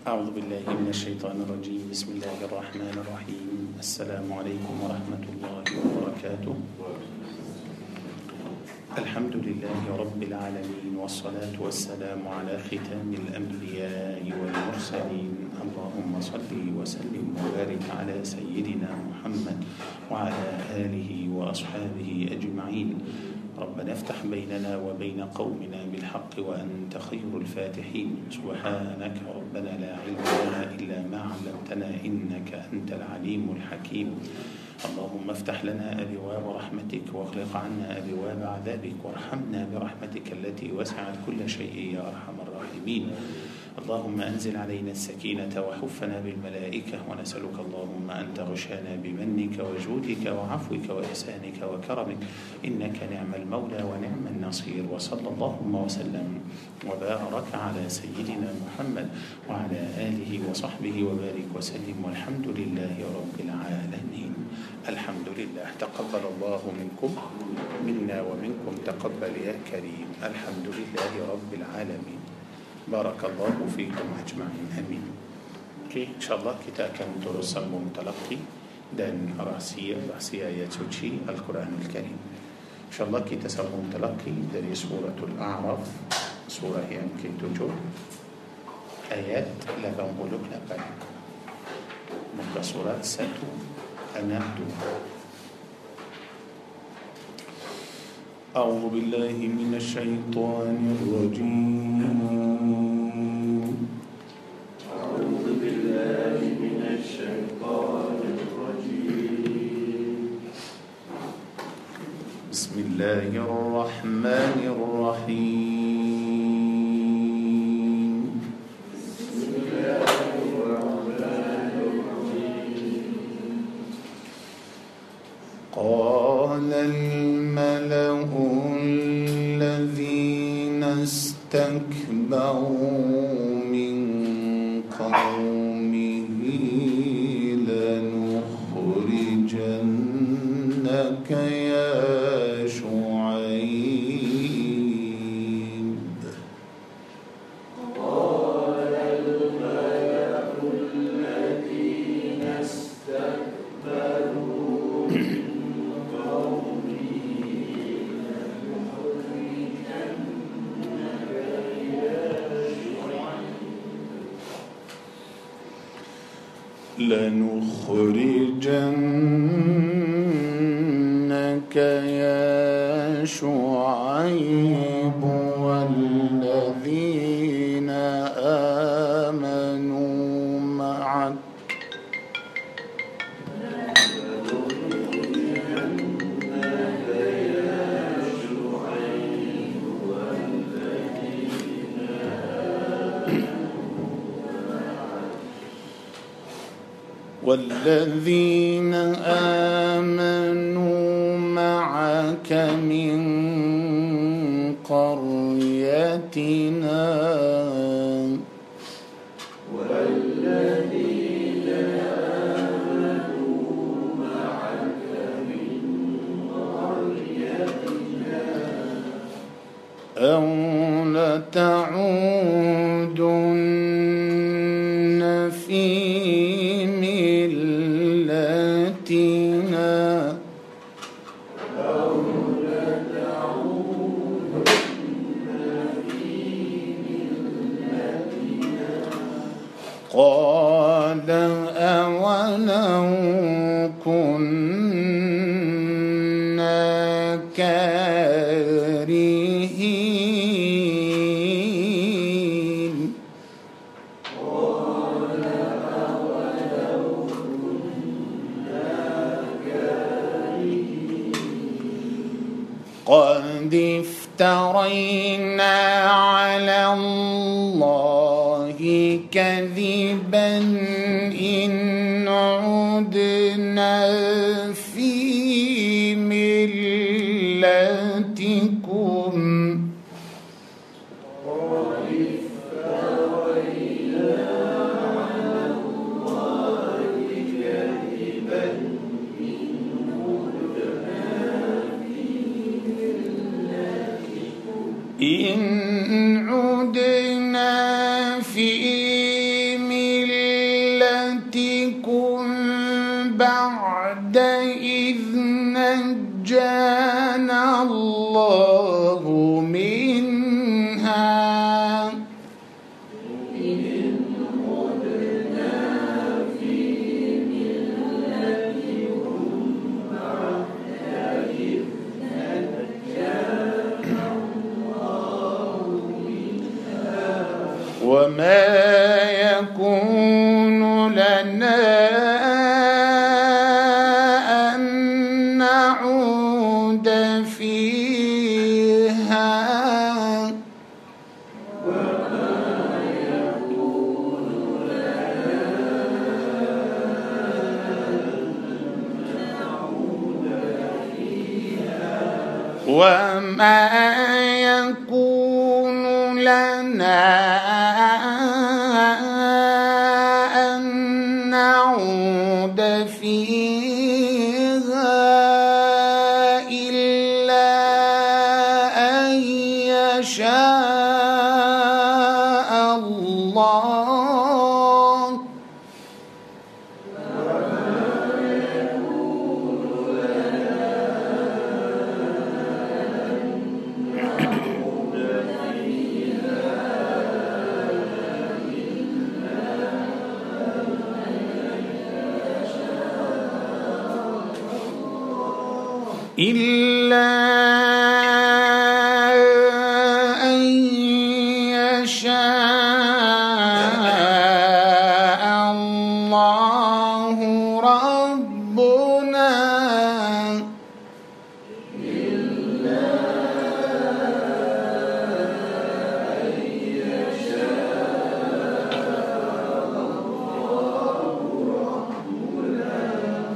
أعوذ بالله من الشيطان الرجيم. بسم الله الرحمن الرحيم. السلام عليكم ورحمة الله وبركاته. الحمد لله رب العالمين والصلاة والسلام على ختام الأنبياء والمرسلين. اللهم صل وسلم وبارك على سيدنا محمد وعلى آله وأصحابه أجمعين. ربنا افتح بيننا وبين قومنا بالحق وأنت خير الفاتحين. سبحانك ربنا لا علم لنا إلا ما علمتنا إنك أنت العليم الحكيم. اللهم افتح لنا أبواب رحمتك واغلق عنا أبواب عذابك وارحمنا برحمتك التي وسعت كل شيء يا أرحم الراحمين. اللهم أنزل علينا السكينة وحفنا بالملائكة ونسألك اللهم أن تغشانا بمنك وجودك وعفوك وإحسانك وكرمك. إنك نعم المولى ونعم النصير. وصلى اللهم وسلم وبارك على سيدنا محمد وعلى آله وصحبه وبارك وسلم. والحمد لله رب العالمين. الحمد لله. تقبل الله منكم منا ومنكم. تقبل يا كريم. الحمد لله رب العالمين. بارك الله فيكم أجمعين. أمين. كي إن شاء الله كتا كان دروس المتلقي دان راسية راسية يتوشي القرآن الكريم. إن شاء الله كي تسلم المتلقي دان سورة الأعراف. سورة يمكن تجو آيات لا لبن لا لبن مدى سورة ساتو أنا دو. أعوذ بالله من الشيطان الرجيم. الله الرحمن الرحيم.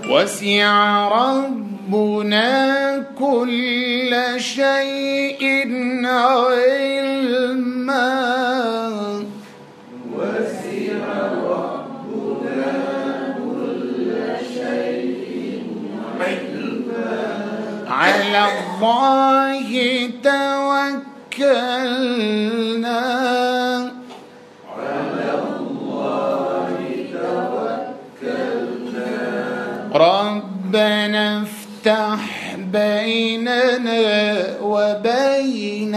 وسع ربنا كل شيء علما. على الله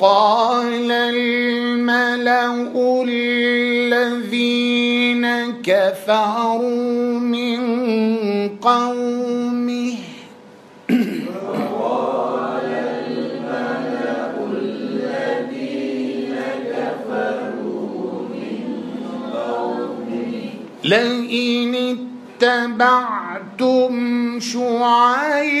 وقال الملأ الذين كفروا من قومه. لئن اتبعتم شعيبا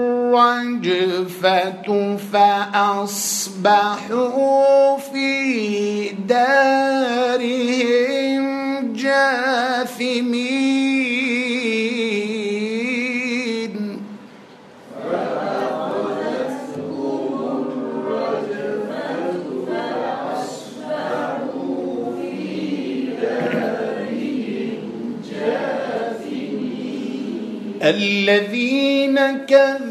الرجفة فأصبحوا في دارهم جاثمين. الذين كذبوا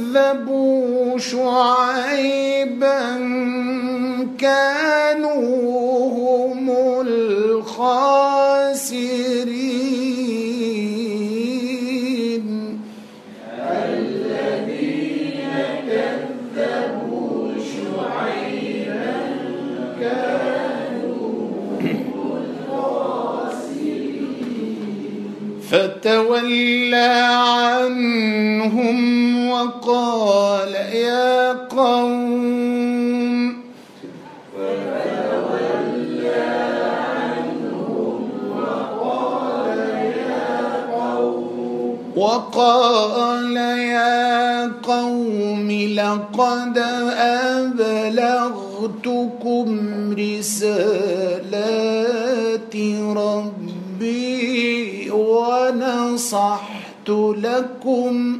الذين كذبوا شعيبا كانوا هم الخاسرين. فتولى عنهم وقال وقال يا قوم لقد أبلغتكم رسالات ربي ونصحت لكم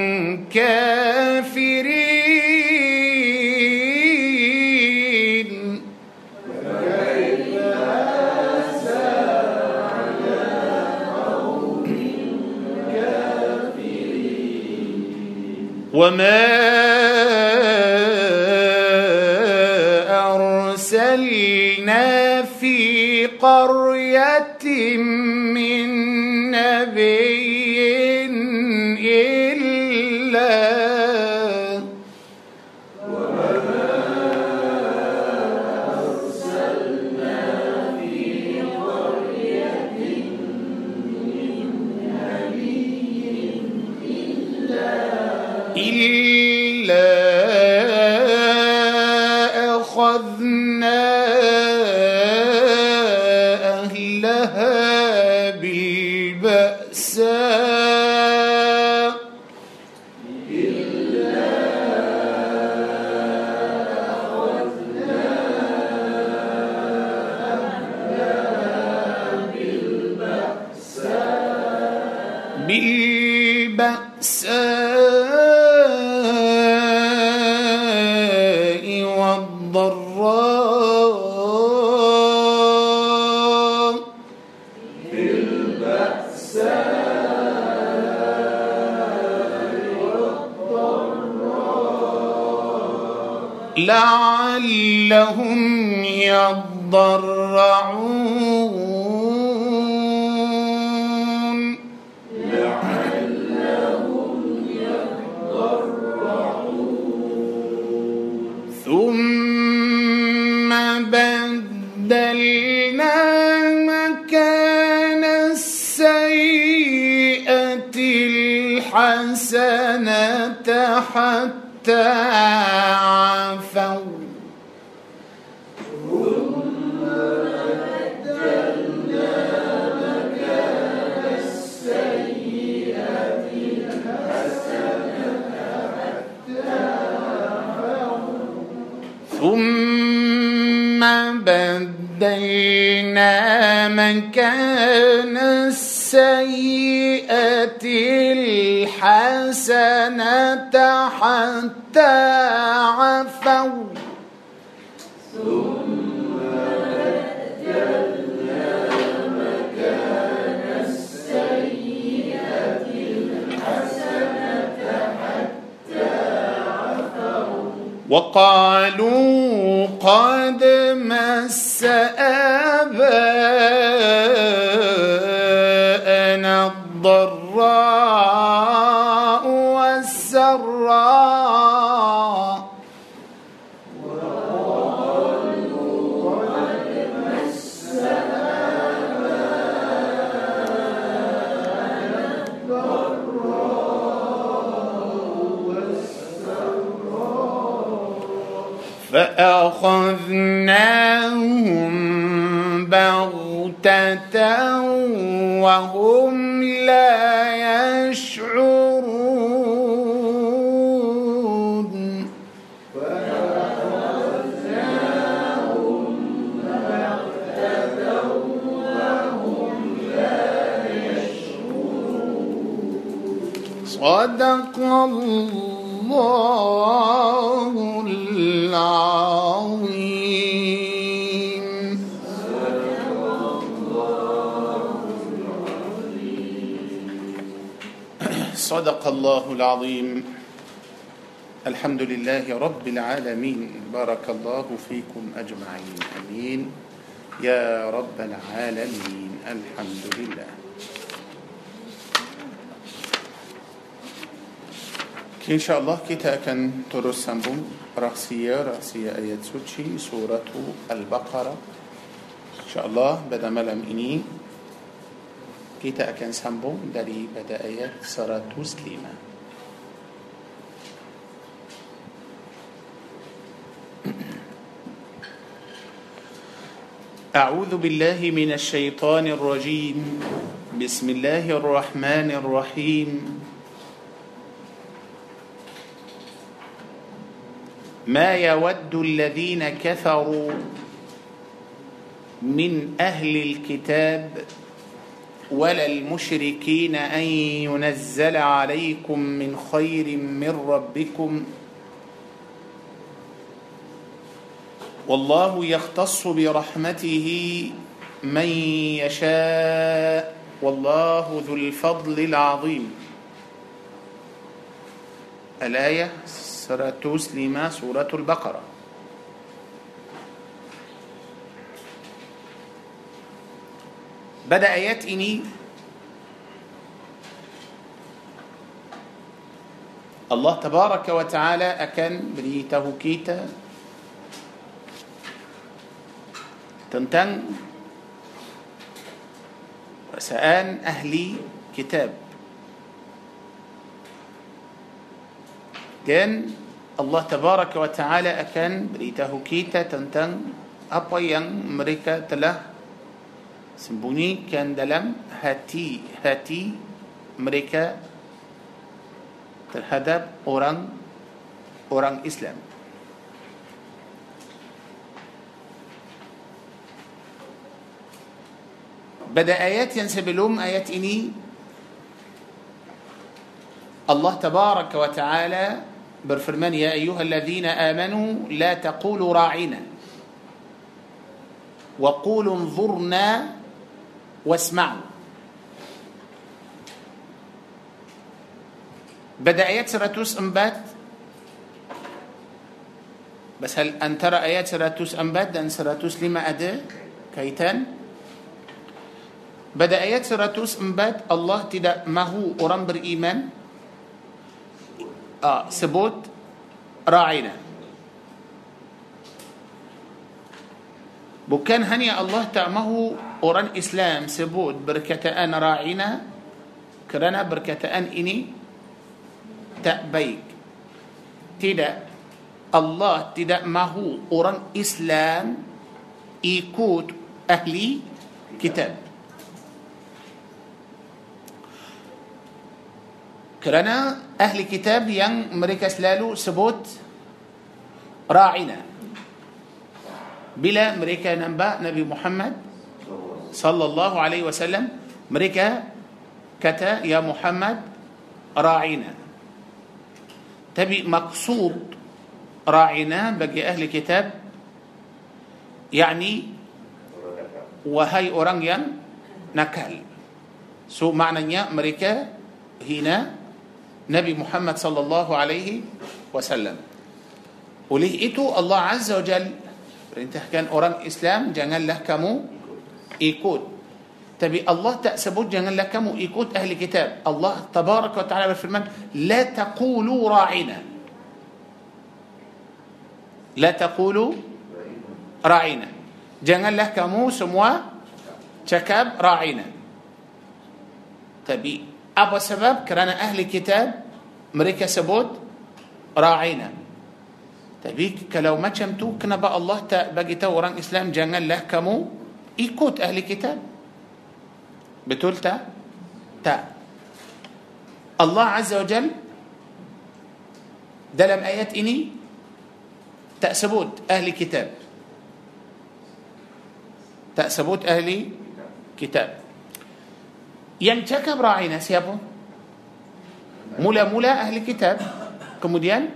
كافرين وما أرسلنا في قرية من نبي لعلهم ثم بدلنا مكان السيئة الحسنة حتى عفوا وقالوا قد مس فأخذناهم بغتة وهم لا يشعرون. صدق الله العظيم. صدق الله العظيم. الحمد لله رب العالمين. بارك الله فيكم أجمعين. آمين. يا رب العالمين. الحمد لله. إن شاء الله kita akan terus sambung rahsia-rahsia ayat suci surah Al-Baqarah. InsyaAllah pada malam ini kita akan sambung dari pada ayat 105. أعوذ بالله من الشيطان الرجيم بسم الله الرحمن الرحيم ما يود الذين كفروا من أهل الكتاب ولا المشركين أن ينزل عليكم من خير من ربكم. والله يختص برحمته من يشاء. والله ذو الفضل العظيم. الآية 105 سورة البقرة. بدأ ايات الله تبارك وتعالى أكن بريته كيتا تنتن. وسأن أهلي كتاب. جن. الله تبارك وتعالى أكن بريته كيتا تنتن. apa yang mereka telah sembunyikan dalam hati-hati mereka terhadap orang orang Islam. Pada ayat yang sebelum ayat ini Allah Tabaraka wa Ta'ala berfirman ya ayyuhalladzina amanu la taqulu ra'ina wa qulu انظurna واسمعوا. بدأ آيات سراتوس أنبات بس هل أن ترى آيات سراتوس أنبات dan سراتوس لما ada kaitan بدأ آيات سراتوس أنبات الله tidak mahu orang beriman uh, sebut ra'ina Bukan hanya Allah tak mahu orang Islam sebut berkataan ra'ina kerana berkataan ini tak baik. Tidak. Allah tidak mahu orang Islam ikut ahli kitab. Kerana ahli kitab yang mereka selalu sebut ra'ina. bila mereka nampak Nabi Muhammad صلى الله عليه وسلم مريكا كتا يا محمد راعينا تبي مقصود راعينا بقي أهل كتاب يعني وهي أورانيا نكال سو معنى مريكا هنا نبي محمد صلى الله عليه وسلم وليه إتو الله عز وجل انت كان أوران إسلام جنال له كمو ikut. Tapi Allah tak sebut janganlah kamu ikut ahli kitab. Allah tabaraka wa taala berfirman la taqulu ra'ina. La taqulu ra'ina. Janganlah kamu semua cakap ra'ina. Tapi apa sebab? Kerana ahli kitab mereka sebut ra'ina. Tapi kalau macam tu kenapa Allah tak bagi tahu orang Islam janganlah kamu Betul tak? Tak. Allah Azza wa Jal dalam ayat ini tak sebut ahli kitab. Tak sebut ahli kitab. Yang cakap ra'ina siapa? Mula-mula ahli kitab. Kemudian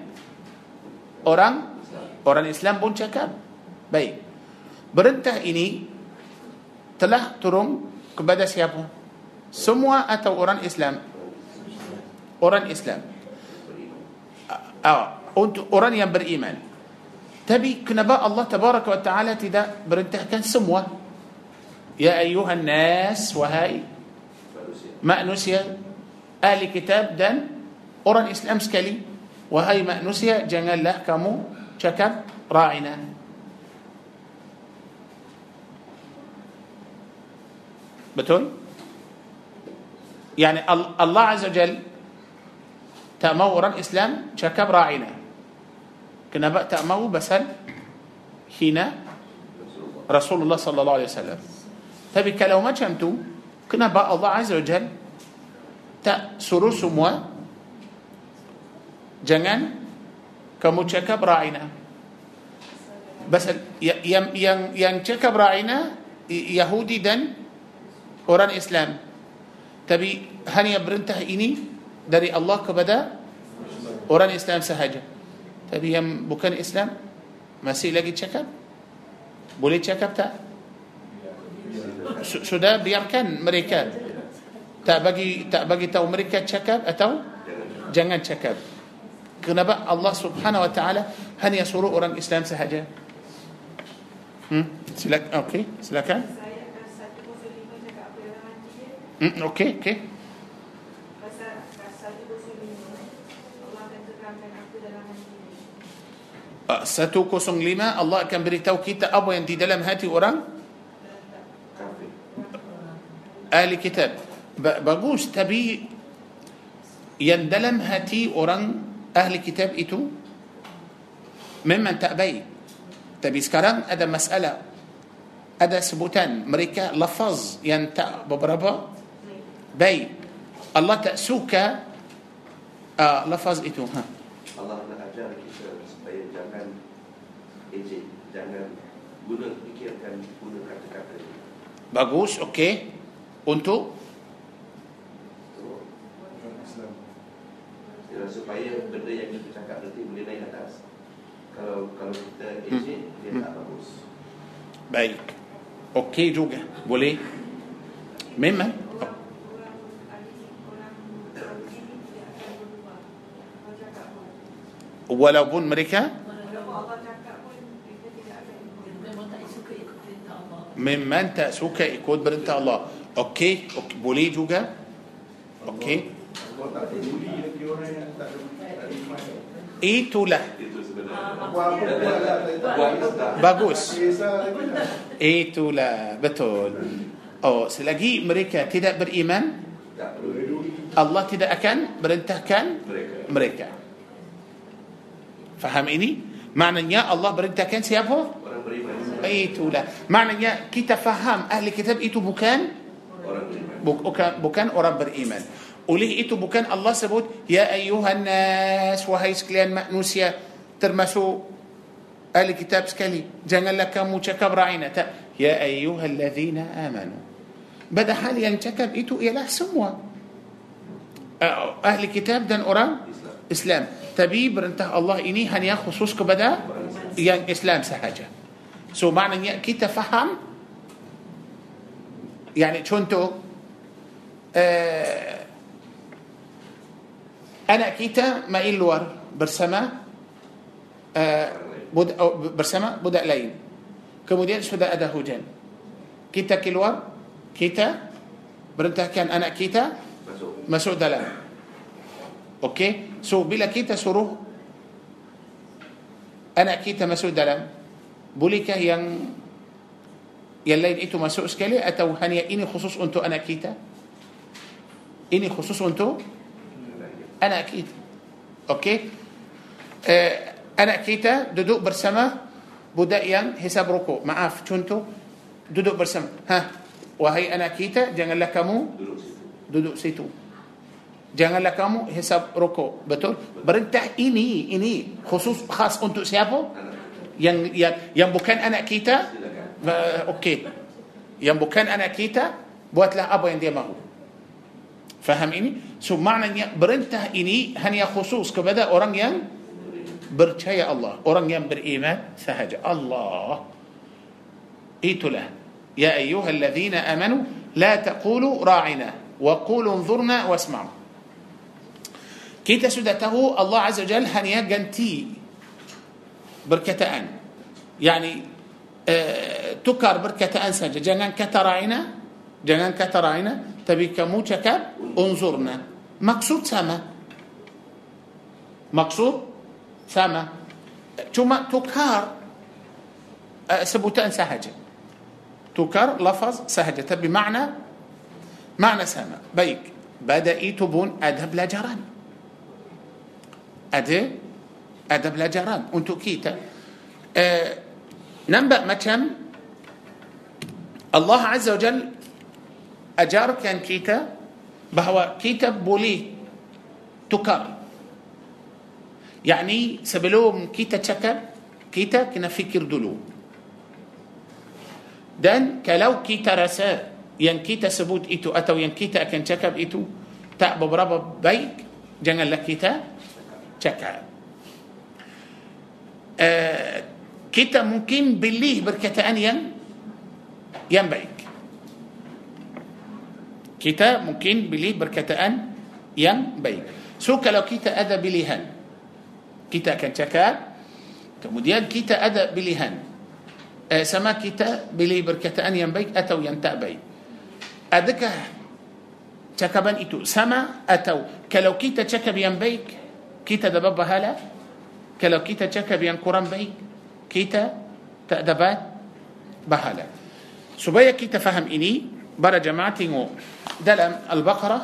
orang orang Islam pun cakap. Baik. Berentah ini telah turun kepada siapa? Semua atau orang Islam? Orang Islam. Ah, untuk orang yang beriman. Tapi kenapa Allah tabaraka wa ta'ala tidak berintahkan semua? Ya ayuhan nas, wahai manusia, ahli kitab dan orang Islam sekali. Wahai manusia, janganlah kamu cakap ra'ina. بتون يعني الله عز وجل تأمور الإسلام شكب راعينا. كنا تأمو بس هنا رسول الله صلى الله عليه وسلم. طيب تبي لو ما شمتو كنا بقى الله عز وجل تأسرو سموا جنان كمو شكب راعينا. بس ين ين ين شكب راعينا يهودي دن orang Islam. Tapi hanya perintah ini dari Allah kepada orang Islam sahaja. Tapi yang bukan Islam masih lagi cakap? Boleh cakap tak? Sudah biarkan mereka tak bagi tak bagi tahu mereka cakap atau jangan cakap. Kenapa Allah Subhanahu wa taala hanya suruh orang Islam sahaja? Hmm? Silakan. Okey, silakan. Hmm, okey, okey. Satu kosong lima Allah akan beritahu kita apa yang di dalam hati orang? Ahli kitab. Bagus tapi yang dalam hati orang ahli kitab itu memang tak baik. Tapi sekarang ada masalah ada sebutan. Mereka lafaz yang tak beberapa baik Allah tak suka uh, lafaz itu ha. Allah nak ajar kita supaya jangan ejek, jangan guna fikirkan guna kata-kata bagus okey untuk Ya, supaya benda yang kita cakap nanti boleh naik atas. Kalau kalau kita ejek, dia tak bagus. baik okey juga boleh memang walaupun mereka memang tak suka ikut perintah Allah okey okay. boleh juga okey itulah bagus itulah betul oh selagi mereka tidak beriman Allah tidak akan berintahkan mereka. mereka فهميني معنى يا الله بريتا كان سيابه؟ ايتو لا معنى يا كي تفهم أهل كتاب إيتو بوكان؟ بوكان اورب الإيمان وليه إيتو بوكان الله سبوت يا أيها الناس وهي سكليان مأنوسيا ترمسو أهل كتاب سكلي جنلا كم تشكب رعينا يا أيها الذين آمنوا. بدا حاليا تشكب إيتو إلى سموا أهل كتاب دن اورب Islam. Tapi perintah Allah ini hanya khusus kepada yang Islam sahaja. So maknanya kita faham yani contoh uh, anak kita main luar bersama eh, uh, bud, uh, oh, bersama budak lain. Kemudian sudah ada hujan. Kita keluar, kita berintahkan anak kita masuk, masuk dalam okey so bila kita suruh anak kita masuk dalam bolehkah yang yang lain itu masuk sekali atau hanya ini khusus untuk anak kita ini khusus untuk anak kita okey eh, anak kita duduk bersama budak yang hisab rukuk. Maaf, contoh duduk bersama. Ha, wahai anak kita, janganlah kamu Duduk situ. duduk situ. Janganlah kamu hisab rukuk. Betul? Perintah ini ini khusus khas untuk siapa? Yang yang yang bukan anak kita. Uh, Okey. Yang bukan anak kita, buatlah apa yang dia mahu. Faham ini? So maknanya perintah ini hanya khusus kepada orang yang percaya Allah, orang yang beriman sahaja. Allah. Itulah. Ya ayyuhalladzina amanu la taqulu ra'ina wa qulu انظرنا واسمعوا. Kita sudah tahu Allah Azza Jal hanya ganti berkataan. Yani uh, tukar berkataan saja. Jangan kata ra'ina, jangan kata ra'ina, tapi kamu cakap unzurna. Maksud sama. Maksud sama. Cuma tukar uh, sebutan sahaja. Tukar lafaz sahaja. Tapi makna sama. Baik. Bada itu pun ada pelajaran. Ada ada pelajaran untuk kita. Uh, nampak macam Allah Azza wa Jal ajarkan kita bahawa kita boleh tukar. Yani sebelum kita cakap, kita kena fikir dulu. Dan kalau kita rasa yang kita sebut itu atau yang kita akan cakap itu tak beberapa baik, janganlah kita cakap. Uh, kita mungkin pilih perkataan yang yang baik. Kita mungkin pilih perkataan yang baik. So kalau kita ada pilihan, kita akan cakap, kemudian kita ada pilihan. Eh, sama kita pilih perkataan yang baik atau yang tak baik. Adakah cakapan itu sama atau kalau kita cakap yang baik, كيتا دبابا هلا كلو كيتا تشكا بيان كوران بي كيتا تأدبات بهالا. سبايا كيتا فهم إني برا جماعتي دلم البقرة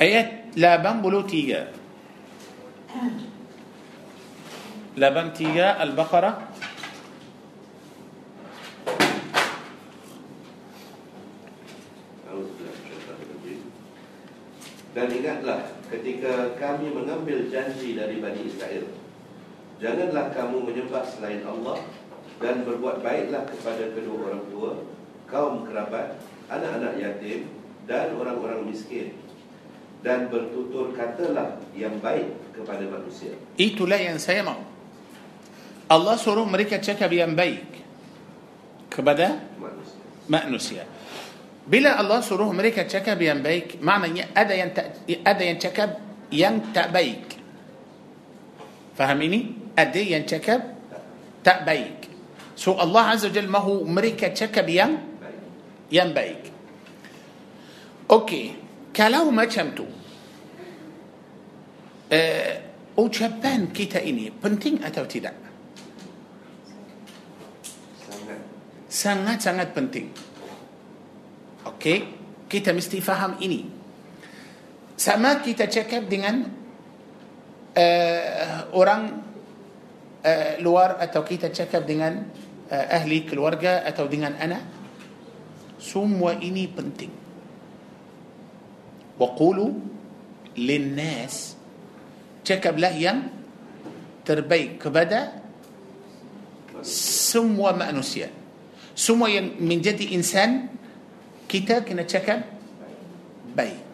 آيات لا بام بلو لا بن تيجا البقرة Dan ingatlah ketika kami mengambil janji dari Bani Israel Janganlah kamu menyembah selain Allah Dan berbuat baiklah kepada kedua orang tua Kaum kerabat, anak-anak yatim Dan orang-orang miskin Dan bertutur katalah yang baik kepada manusia Itulah yang saya mau. Allah suruh mereka cakap yang baik kepada Manusia manusia. Bila Allah suruh mereka cakap yang baik, maknanya ada yang tak, ada yang cakap yang tak baik. Faham ini? Ada yang cakap tak baik. So Allah Azza wa Jalla mahu mereka cakap yang Baik yang baik. Okey, kalau macam tu, uh, ucapan kita ini penting atau tidak? Sangat Sangat-sangat penting. Okey, kita mesti faham ini. Sama kita cakap dengan uh, orang uh, luar atau kita cakap dengan uh, ahli keluarga atau dengan anak. Semua ini penting. Waqulu linnas cakaplah yang terbaik kepada semua manusia. Semua yang menjadi insan kita kena cakap baik.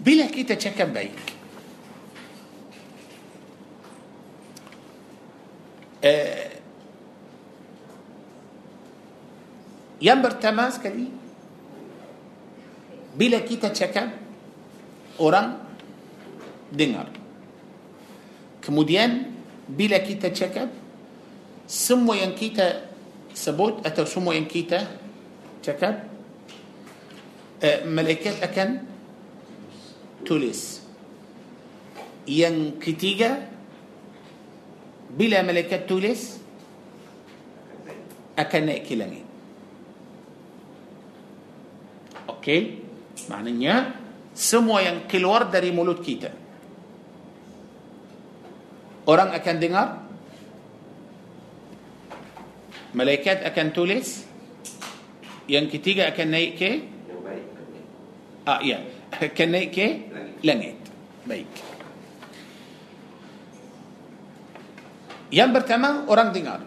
Bila kita cakap baik, eh, yang pertama sekali, bila kita cakap, orang dengar. Kemudian, bila kita cakap, semua yang kita sebut atau semua yang kita eh, akan tulis. Yang ketiga, bila malaikat tulis, akan naik ke langit. Okey, maknanya semua yang keluar dari mulut kita orang akan dengar malaikat akan tulis yang ketiga akan naik ke ah ya akan naik ke langit baik yang pertama orang dengar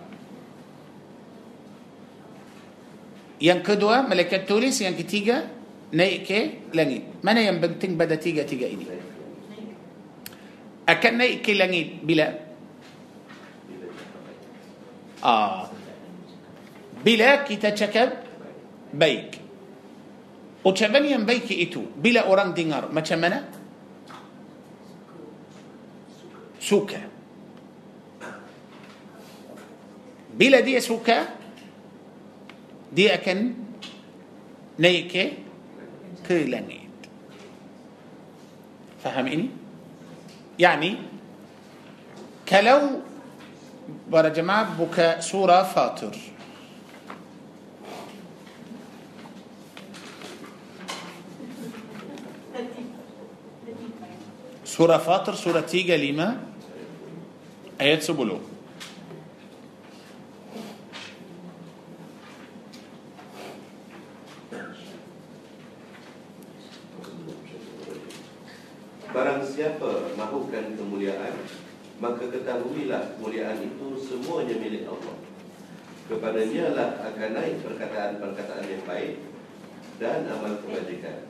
yang kedua malaikat tulis yang ketiga naik ke langit mana yang penting pada tiga-tiga ini akan naik ke langit bila ah bila kita cakap baik ucapan yang baik itu bila orang dengar macam mana suka bila dia suka dia akan naik ke langit faham ini يعني kalau para jemaah buka surah Fatir surah Fatir surah 35 ayat 10 Barang siapa mahukan kemuliaan Maka ketahuilah kemuliaan itu semuanya milik Allah. Kepadanya lah akan naik perkataan-perkataan yang baik Dan amal kebajikan.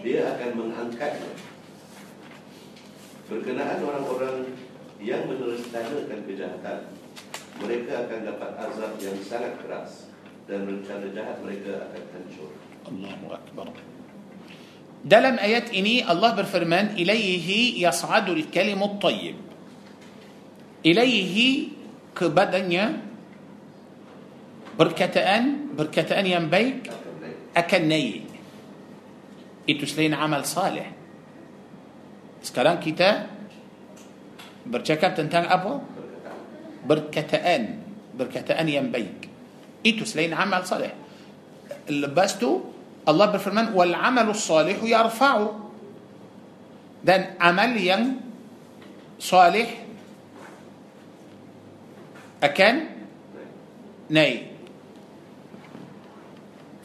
Dia akan mengangkatnya Berkenaan orang-orang yang meneruskan kejahatan Mereka akan dapat azab yang sangat keras Dan rencana jahat mereka akan hancur Allahu Akbar dalam ayat ini Allah berfirman ilaihi yas'adu al-kalimu tayyib ilaihi kepadanya berkataan berkataan yang baik akan naik itu selain amal saleh sekarang kita bercakap tentang apa berkataan berkataan yang baik itu selain amal saleh lepas tu Allah berfirman wal amalu salihu yarfa'u dan amal yang salih akan naik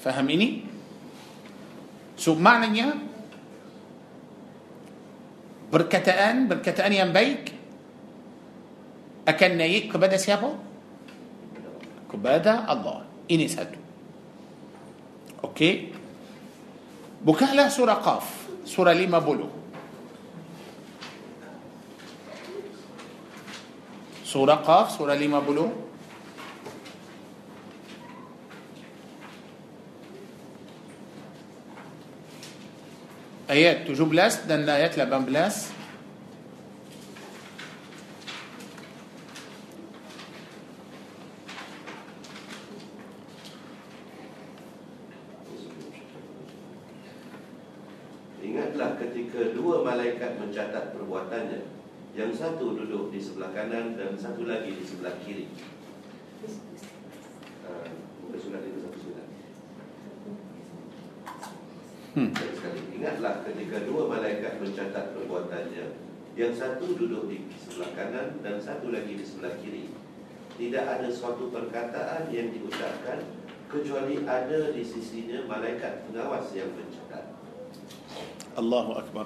faham ini so maknanya berkataan berkataan yang baik akan naik kepada siapa kepada Allah ini satu okey bukalah surah qaf surah 50 surah qaf surah 50 ayat 17 dan ayat 18 Ingatlah ketika dua malaikat mencatat perbuatannya. Yang satu duduk di sebelah kanan dan satu lagi di sebelah kiri. Uh, Muka surat 519 Hmm. Ingatlah ketika dua malaikat mencatat perbuatannya Yang satu duduk di sebelah kanan dan satu lagi di sebelah kiri Tidak ada suatu perkataan yang diucapkan Kecuali ada di sisinya malaikat pengawas yang mencatat Allahu Akbar.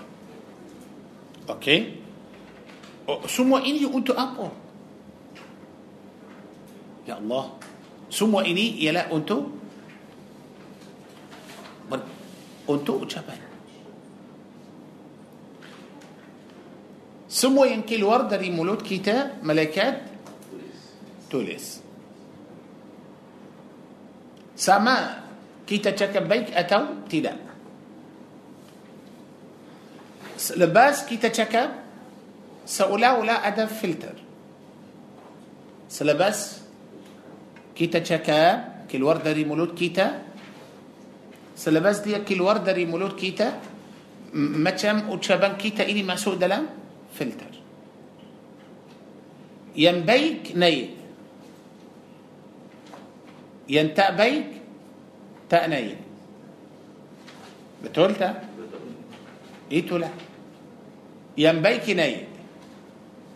Okey. Oh, semua ini untuk apa? Ya Allah. Semua ini ialah untuk untuk ucapan. Semua yang keluar dari mulut kita malaikat Tulis. Sama kita cakap baik atau tidak. Lepas kita cakap seolah-olah ada filter. Selepas kita cakap keluar dari mulut kita سلباس دي كل ورده ريمولور كيتا متشم وتشابان كيتا إلي ما سو دلام؟ فلتر. yang baik naik yang tak eh baik tak? naik betul tak itulah yang baik naik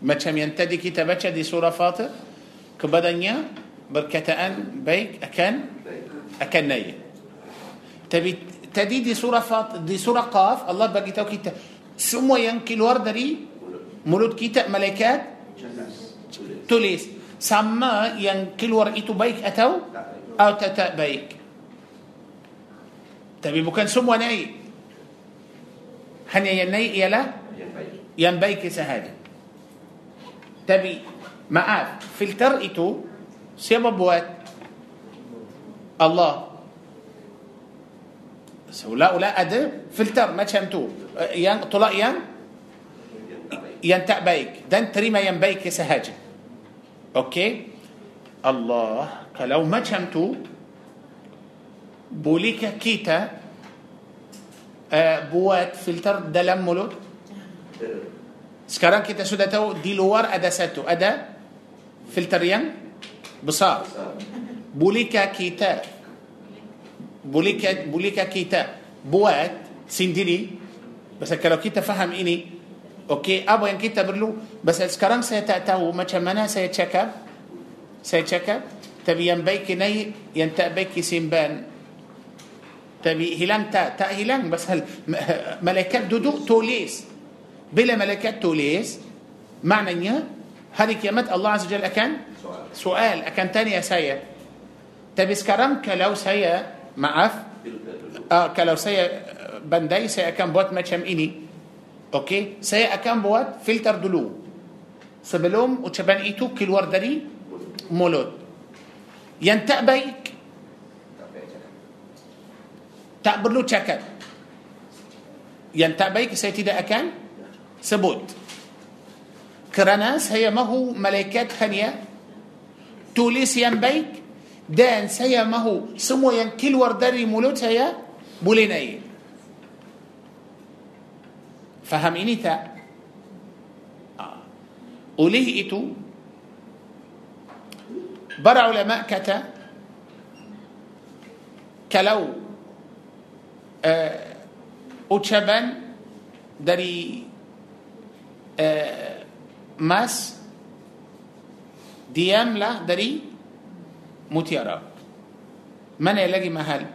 macam yang tadi kita baca di سورة فاطر؟ kepadanya perkataan baik akan akan naik tapi tadi di سورة فاط di سورة قاف الله bagi tahu kita semua yang keluar dari mulut kita malaikat tulis. semua yang keluar dari baik atau atau tak baik. tapi bukan semua naik? hanya naik ialah yang baik sahaja tapi macam ada filter itu. sebab buat الله. ولا ولا ada filter macam tu yang tolak yang yang tak baik dan terima yang baik sahaja okey الله kalau macam tu boleh kita ah buat filter dalam mulut sekarang kita sudah tahu di luar ada satu ada filter yang besar بوليكا كيتا بوليكا بوليكا كيتا بوات سندري بس كلو كيتا فهم إني. أوكي أبو ين كيتا برلو. بس الكرام سيتأتاو ما كمانا سيتشكا. سيتشكا. تبي ين بيك ني ين تأبيك سيمبان. تبي هلان تا تا هلان. بس هل ملكات دودو توليس. بلا ملكات توليس. معنى يا hari kiamat الله عز وجل akan? soal, soal. akan tanya saya. tapi sekarang kalau saya. maaf? ah kalau saya pandai saya akan buat macam ini. okey? saya akan buat filter dulu. sebelum ucapan itu keluar dari mulut. yang tak baik. tak boleh cakap yang tak baik saya ti tidak akan? sebut. kerana saya mahu malaikat hanya tulis yang baik? dan saya mahu semua yang keluar dari mulut saya boleh naik faham ini tak. ah. oleh itu. para علماء kata. كلو آه. أوتشابان. داري. آه. ماس. ديام لا. داري. موت يا رب. من يلاقي مهل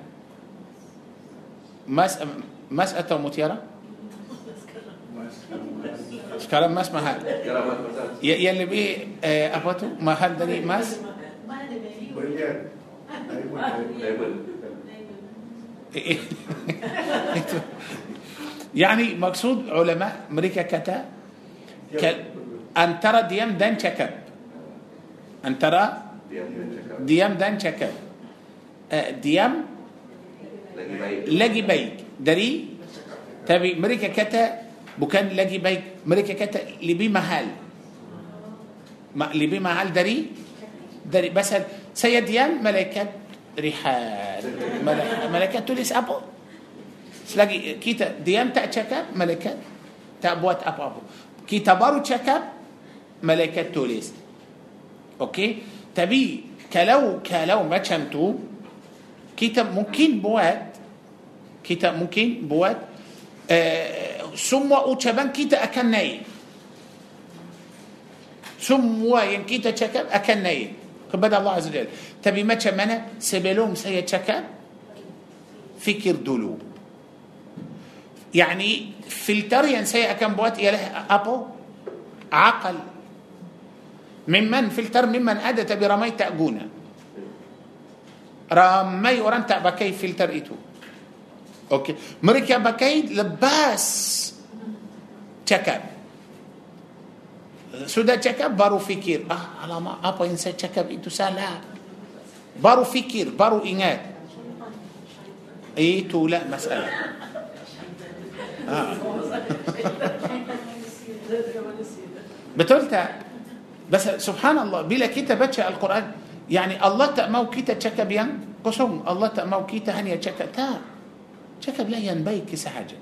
مس مس أتى موت يا رب؟ كلام مس مهل يا بيه آه، أبوته. مهل ده ليه مس يعني مقصود علماء أمريكا كتا أن ترى ديام دان شكب. أن ترى ديام دان شكل أه، ديام لجي بيك دري؟ تبي مريكا كتا بوكان لجي بيك مريكا كتا لبي مهال. ما لبي مهال دري؟ diri. بس saya diam malaikat rehat malaikat tulis apa. selagi kita diam tak cakap malaikat tak buat apa apa. kita baru cakap malaikat tulis okey؟ okay. Tapi kalau kalau macam tu kita mungkin buat kita mungkin buat uh, semua ucapan kita akan naik semua yang kita cakap akan naik kepada Allah Azza Jalla tapi macam mana sebelum saya cakap fikir dulu يعني filter yang saya akan buat ialah apa akal ممن فلتر ممن أدت برمي تأجونا. رمي وران تأبكي فلتر إتو. أوكي. مريكا بكي لباس cakap sudah cakap baru fikir ah alamak apa ini saya cakap itu salah. baru fikir baru ingat itulah masalah. ah. betul tak بس سبحان الله bila kita baca القرآن. يعني الله tak mahu kita cakap yang? kosong. الله tak mahu kita hanya cakap. tak. cakap bila yang baik sahaja.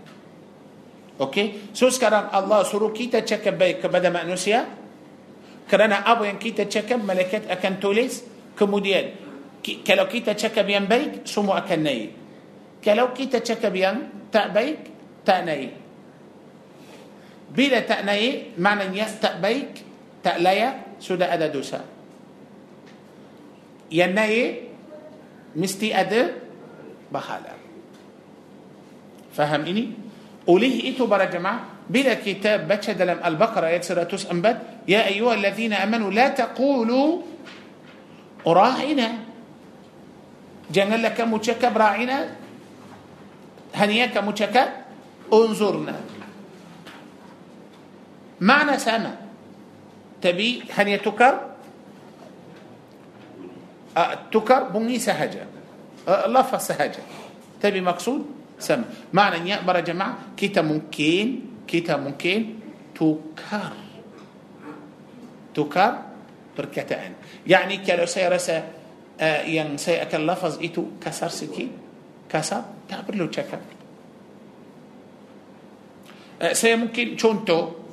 okey? so sekarang الله suruh kita cakap baik kepada manusia nusia. kerana apa yang kita cakap malaikat akan tulis kemudian kalau kita cakap yang baik semua akan naik kalau kita cakap yang tak baik tak naik bila tak naik maknanya tak baik tak layak sudah ada dosa yang naik mesti ada pahala faham ini oleh itu para jemaah bila kita baca dalam Al-Baqarah ayat 104 ya ayyuhallazina amanu la taqulu ra'ina janganlah kamu cakap ra'ina hanya kamu cakap unzurna معنى سما tapi hanya tukar? tukar bunyi sahaja. لفظ sahaja. tapi maksud? sama maknanya جماعة kita mungkin kita mungkin tukar. tukar perkataan. يعني kalau saya rasa yang saya اللفظ itu kasar sikit. kasar? tak boleh cakap سيئ ممكن شونتو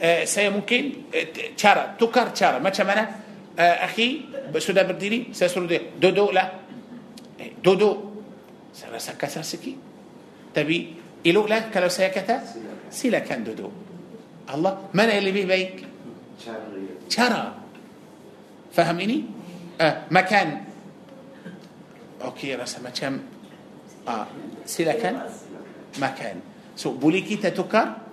saya mungkin uh, cara tukar cara macam mana uh, akhi sudah berdiri saya suruh dia duduklah eh, duduk saya rasa kasar sikit tapi eloklah kalau saya kata silakan duduk Allah mana yang lebih baik cara faham ini uh, makan okey rasa macam uh, silakan makan so boleh kita tukar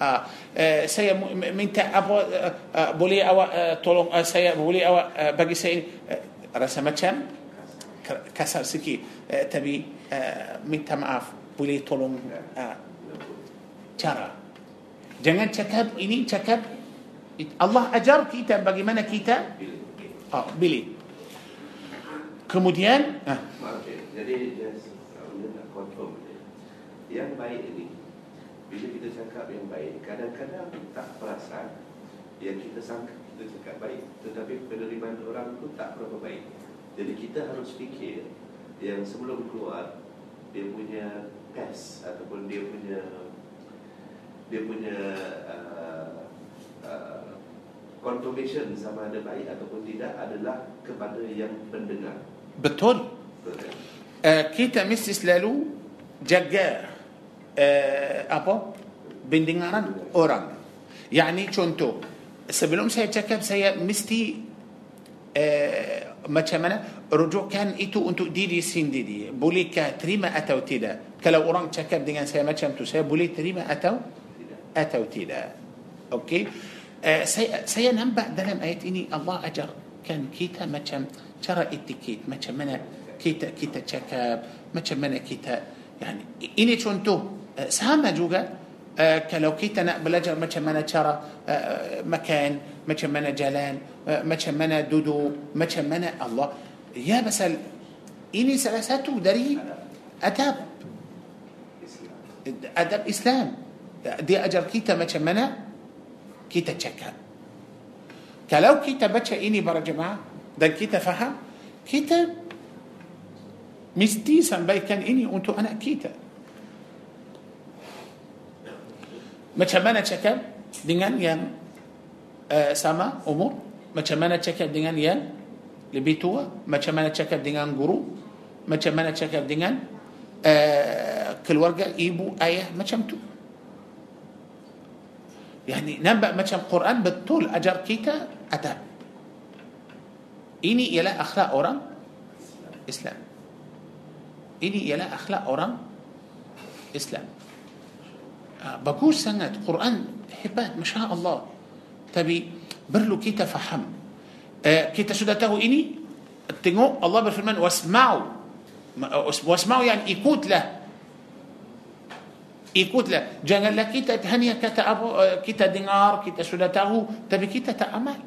uh, uh, saya minta apa uh, uh, boleh awak uh, tolong uh, saya boleh awak uh, bagi saya uh, rasa macam kasar sikit. Uh, tapi uh, minta maaf boleh tolong uh, cara. Jangan cakap ini cakap Allah ajar kita bagaimana kita oh, pilih. Kemudian ah. jadi dia nak confirm yang baik ini bila kita cakap yang baik kadang-kadang tak perasan yang kita sangka kita cakap baik tetapi penerimaan orang tu tak berapa baik jadi kita harus fikir yang sebelum keluar dia punya test ataupun dia punya dia punya uh, uh, confirmation sama ada baik ataupun tidak adalah kepada yang pendengar. betul Betul. uh, kita mesti selalu jaga uh, apa pendengaran orang yani contoh sebelum saya cakap saya mesti uh, macam mana rujukan itu untuk diri sendiri bolehkah terima atau tidak kalau orang cakap dengan saya macam tu saya boleh terima atau atau tidak okey uh, saya saya nampak dalam ayat ini Allah ajarkan kita macam cara etiket macam mana kita kita cakap macam mana kita yani ini contoh uh, سهام جوجا كلو كيت أنا بلجر مثل ما نشر مكان مثل ما جلان مثل ما دودو مثل ما الله. يا بس اني سلاساته دري adab. adab Islam. diajar kita macam mana kita cakap kalau kita baca ini para جماعة dah kita faham? kita mesti sampaikan ini untuk anak kita macam mana cakap dengan yang uh, sama umur macam mana cakap dengan yang lebih tua macam mana cakap dengan guru macam mana cakap dengan uh, keluarga ibu ayah macam tu يعني nampak macam Quran betul ajar kita adab ini ialah akhlak orang Islam ini ialah akhlak orang Islam بقول سنة قرآن هبات ما شاء الله. تبي برلو كي تفهم كي تسدته إني؟ تنو الله بالفرمان واسمعوا واسمعوا يعني إيكوت له. إيكوت له. جانا لكي تهنيا كتا أبو آه، كي تدنار كي تسدته تبي كي تتأمل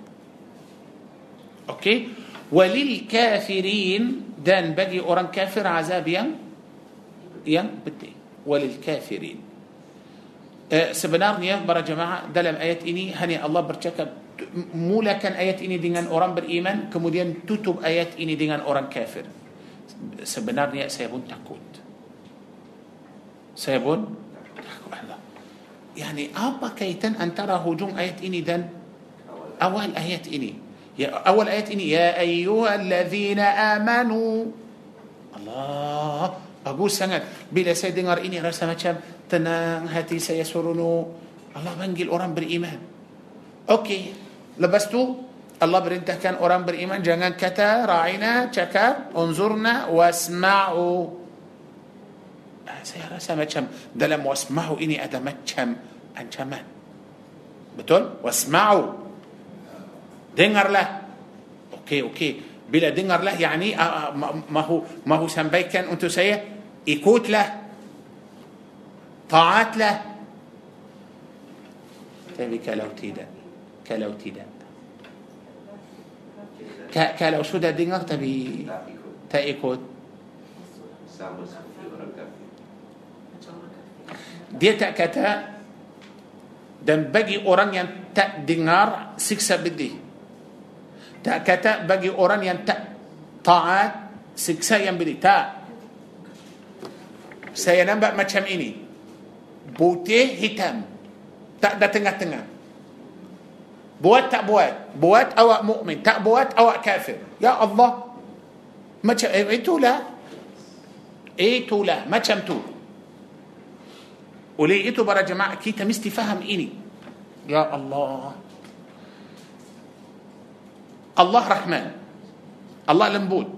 أوكي؟ وللكافرين دان بجي أوران كافر عذاب يان؟ يان بدي وللكافرين. Uh, sebenarnya para jemaah dalam ayat ini hanya Allah bercakap mulakan ayat ini dengan orang beriman kemudian tutup ayat ini dengan orang kafir sebenarnya saya pun takut saya pun يعني apa kaitan antara hujung ayat ini dan awal ayat ini ya awal ayat ini ya ayyuhalladzina amanu Allah bagus sangat bila saya dengar ini rasa macam tenang hati saya seronok Allah panggil orang beriman. Okey. Lepas tu Allah perintahkan orang beriman jangan kata ra'ina cakap unzurna wasma'u. Ah, saya rasa macam dalam wasma'u ini ada macam ancaman. Betul? Wasma'u. Dengarlah. Okey, okey. بلا دينر له يعني mahu mahu sampaikan untuk saya ikutlah taatlah tapi kalau tidak kalau tidak kalau sudah dengar tapi tak ikut dia tak kata dan bagi orang yang tak dengar siksa pedih Tak kata bagi orang yang tak taat siksa yang bedih. Tak. Saya nampak macam ini. Putih hitam. Tak ada tengah-tengah. Buat tak buat. Buat awak mukmin, tak buat awak kafir. Ya Allah. Macam eh, itulah. Itulah macam tu. Oleh itu para jemaah kita mesti faham ini. Ya Allah. Allah رحمن. Allah lembut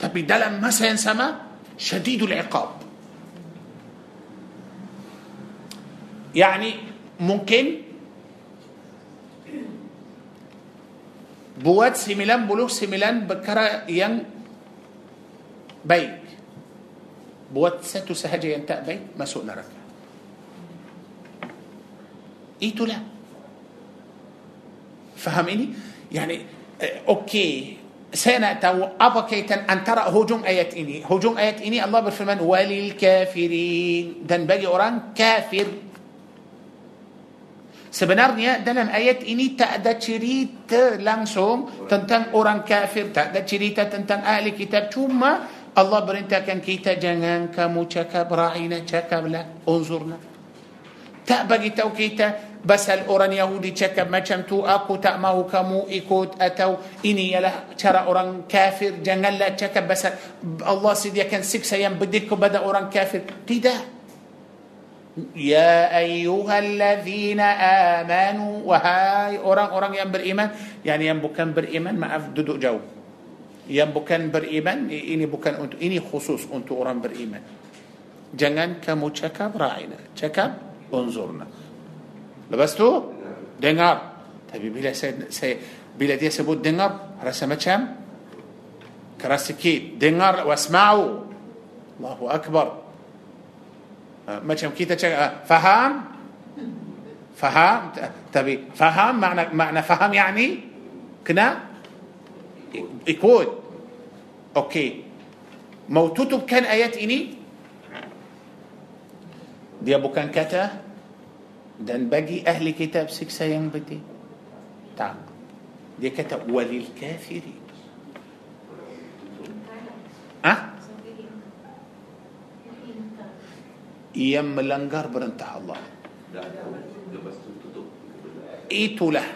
tapi dalam masa yang sama? شديد العقاب. يعني mungkin buat sembilan puluh sembilan perkara yang baik buat satu sahaja yang tak baik masuk neraka إيتو لا. فهميني؟ يعني okey. Saya nak tahu apa kaitan antara hujung ayat ini. Hujung ayat ini Allah berfirman, walil kafirin. Dan bagi orang kafir. Sebenarnya dalam ayat ini tak ada cerita langsung tentang orang kafir. Tak ada cerita tentang ahli kitab. Cuma Allah perintahkan kita jangan kamu cakap ra'ina, cakaplah, unzurna. Tak bagi tahu kita pasal orang Yahudi cakap macam tu aku tak mahu kamu ikut atau ini ialah cara orang kafir. Janganlah cakap pasal Allah sediakan siksa yang bedil kepada orang kafir. Tidak. Ya ayyuhalladzina amanu Wahai orang-orang yang beriman Yani yang bukan beriman Maaf duduk jauh. Yang bukan beriman Ini bukan untuk Ini khusus untuk orang beriman. Jangan kamu cakap ra'ina Cakap unzurna لبستو؟ دينار. طيب تبي بلا سي سي بلا دي سبو دينار. رسمة كم؟ كراسكي دينار واسمعوا الله أكبر. آه، ما كم كيتا آه، فهم فهم تبي طيب، فهم معنى معنى فهم يعني؟ كنا؟ يكون أوكي. موتوتو كان آيات إني؟ دي ابو كان كتا dan bagi ahli kitab siksa yang betul tak dia kata walil kafirin ah yang melanggar perintah Allah. Itulah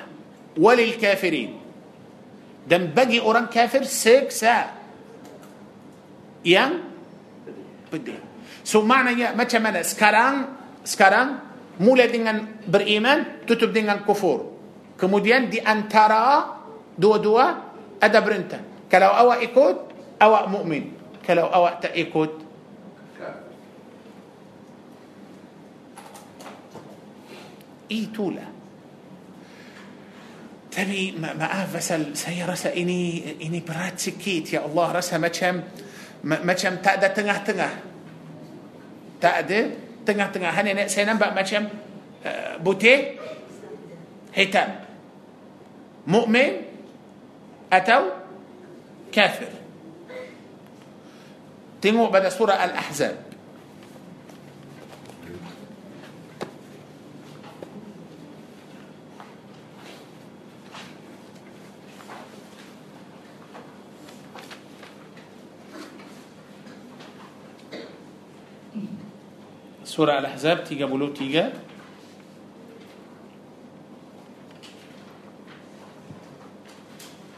walil kafirin. Dan bagi orang kafir seksa yang pedih. So maknanya macam mana? Sekarang sekarang mulai dengan beriman tutup dengan kufur. Kemudian di antara dua-dua ada perintah. Kalau awak ikut, awak mukmin. Kalau awak tak ikut, itulah. Tapi ma maaf pasal saya rasa ini ini berat sikit ya Allah rasa macam ma macam tak ada tengah-tengah. Tak ada tengah-tengah. Hanya saya nampak macam uh, putih hitam. Mukmin atau kafir. Tengok pada surah Al-Ahzab. سورة الأحزاب تيجا بلو تيجا.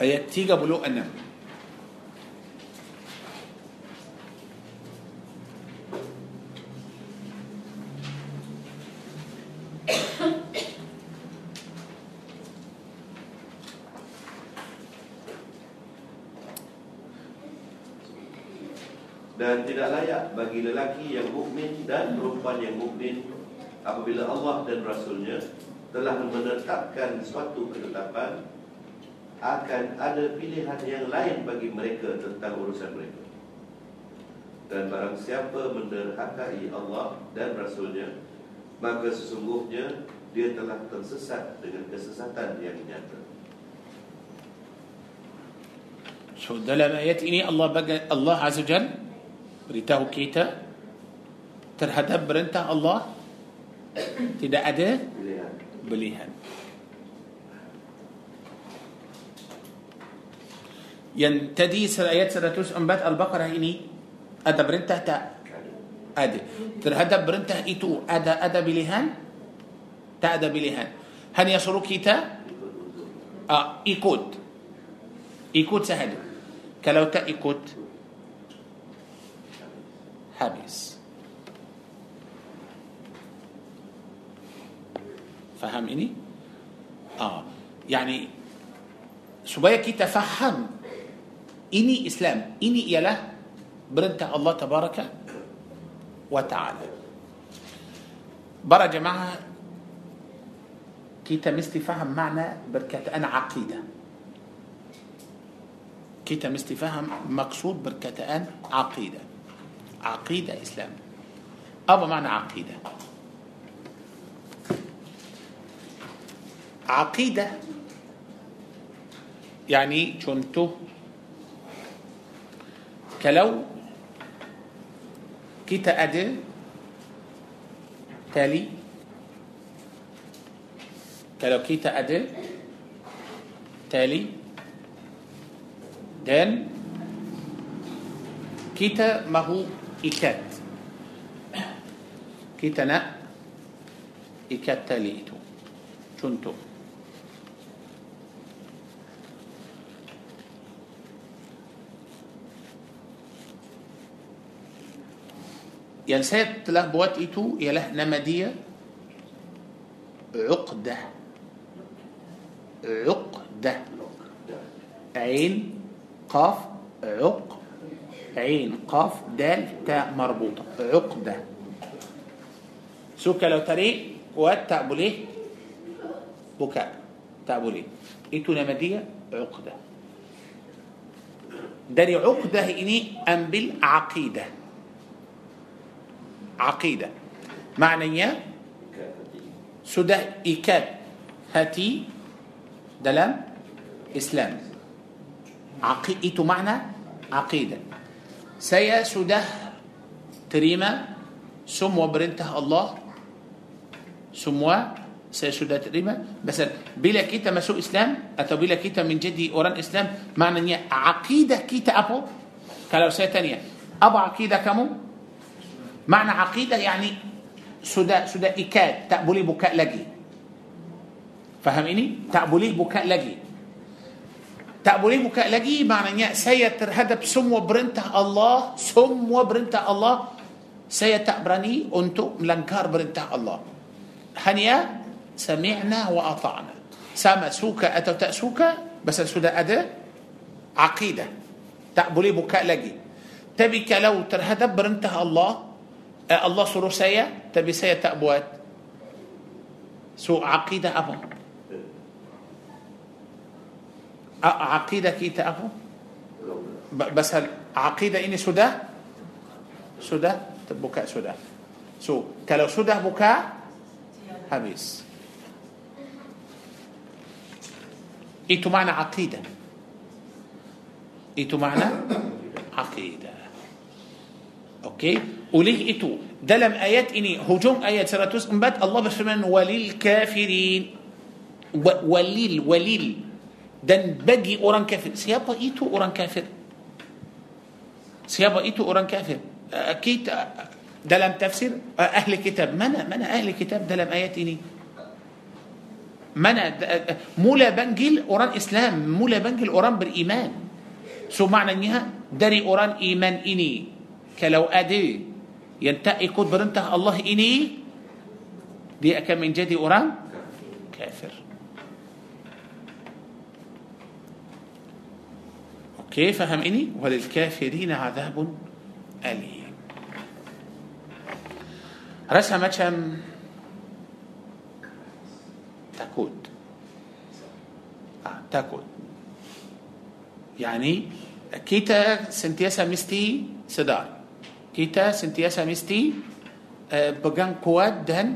آيات تيجا بلو أنام perempuan yang mukmin apabila Allah dan Rasulnya telah menetapkan suatu ketetapan akan ada pilihan yang lain bagi mereka tentang urusan mereka. Dan barang siapa menderhakai Allah dan Rasulnya Maka sesungguhnya dia telah tersesat dengan kesesatan yang nyata So dalam ayat ini Allah Allah Azza Jal beritahu kita terhadap perintah Allah tidak ada belihan. Yang tadi ayat 104 Al-Baqarah ini ada perintah tak? Ada. Terhadap perintah itu ada ada pilihan? Tak ada pilihan. Hanya suruh kita ah, ikut. Ikut sahaja. Kalau tak ikut habis. Faham ini? Ah, yani supaya kita faham ini Islam, ini ialah perintah Allah tabaraka wa taala. Para jemaah kita mesti faham makna berkataan aqidah. Kita mesti faham maksud berkataan aqidah. Aqidah Islam. Apa makna aqidah? عقيدة. يعني شنتو كلو. kita ada. tali. kalau kita ada. tali. dan kita mahu ikat kita nak. ikat tali camtu yang saya telah buat itu ialah nama dia عقدة. عقدة. عين قاف عق. عين قاف دال تاء مربوطة. عقدة. so kalau terikat tak boleh buka tak boleh itu nama dia عقدة. داري عقدة إني أم بالعقيدة. عقيدة. معنى يا سده إكاد هاتي دلام إسلام. عقيدة معنى عقيدة. سيا سده تريمة سموا برنته الله. سموا سيا سده تريمة بس بلا كيتا مسوء إسلام أتو بلا كيتا من جدي أوران إسلام معنى يا عقيدة كيتا أبو. كلا سيا أبو عقيدة كمو Makna akidah yakni sudah sudah ikat, tak boleh buka lagi. Faham ini? Tak boleh buka lagi. Tak boleh buka lagi maknanya saya terhadap semua perintah Allah, semua perintah Allah saya tak berani untuk melangkar perintah Allah. Hanya sami'na wa ata'na. Sama suka atau tak suka, bahasa sudah ada akidah. Tak boleh buka lagi. Tapi kalau terhadap perintah Allah, Allah suruh saya tapi saya tak buat so aqidah apa A- aqidah kita apa pasal aqidah ini sudah sudah terbuka sudah so kalau sudah buka habis itu makna aqidah itu makna aqidah okay? oleh itu. dalam ayat ini. hujung ayat seratus empat Allah berfirman وللكافرين. و... وليل وليل. dan bagi orang kafir. siapa itu orang kafir. siapa itu orang kafir. أكيد dalam tafsir. ahli kitab mana mana ahli kitab dalam ayat ini. mana mula panggil orang Islam. mula panggil orang beriman. so maknanya dari orang iman ini. Kalau ada yang tak ikut perintah Allah ini dia akan menjadi orang kafir Okey, faham ini? Walil kafirin azabun alim. Rasa macam takut. Ah, takut. Yani kita sentiasa mesti sedar. Kita sentiasa mesti uh, pegang kuat dan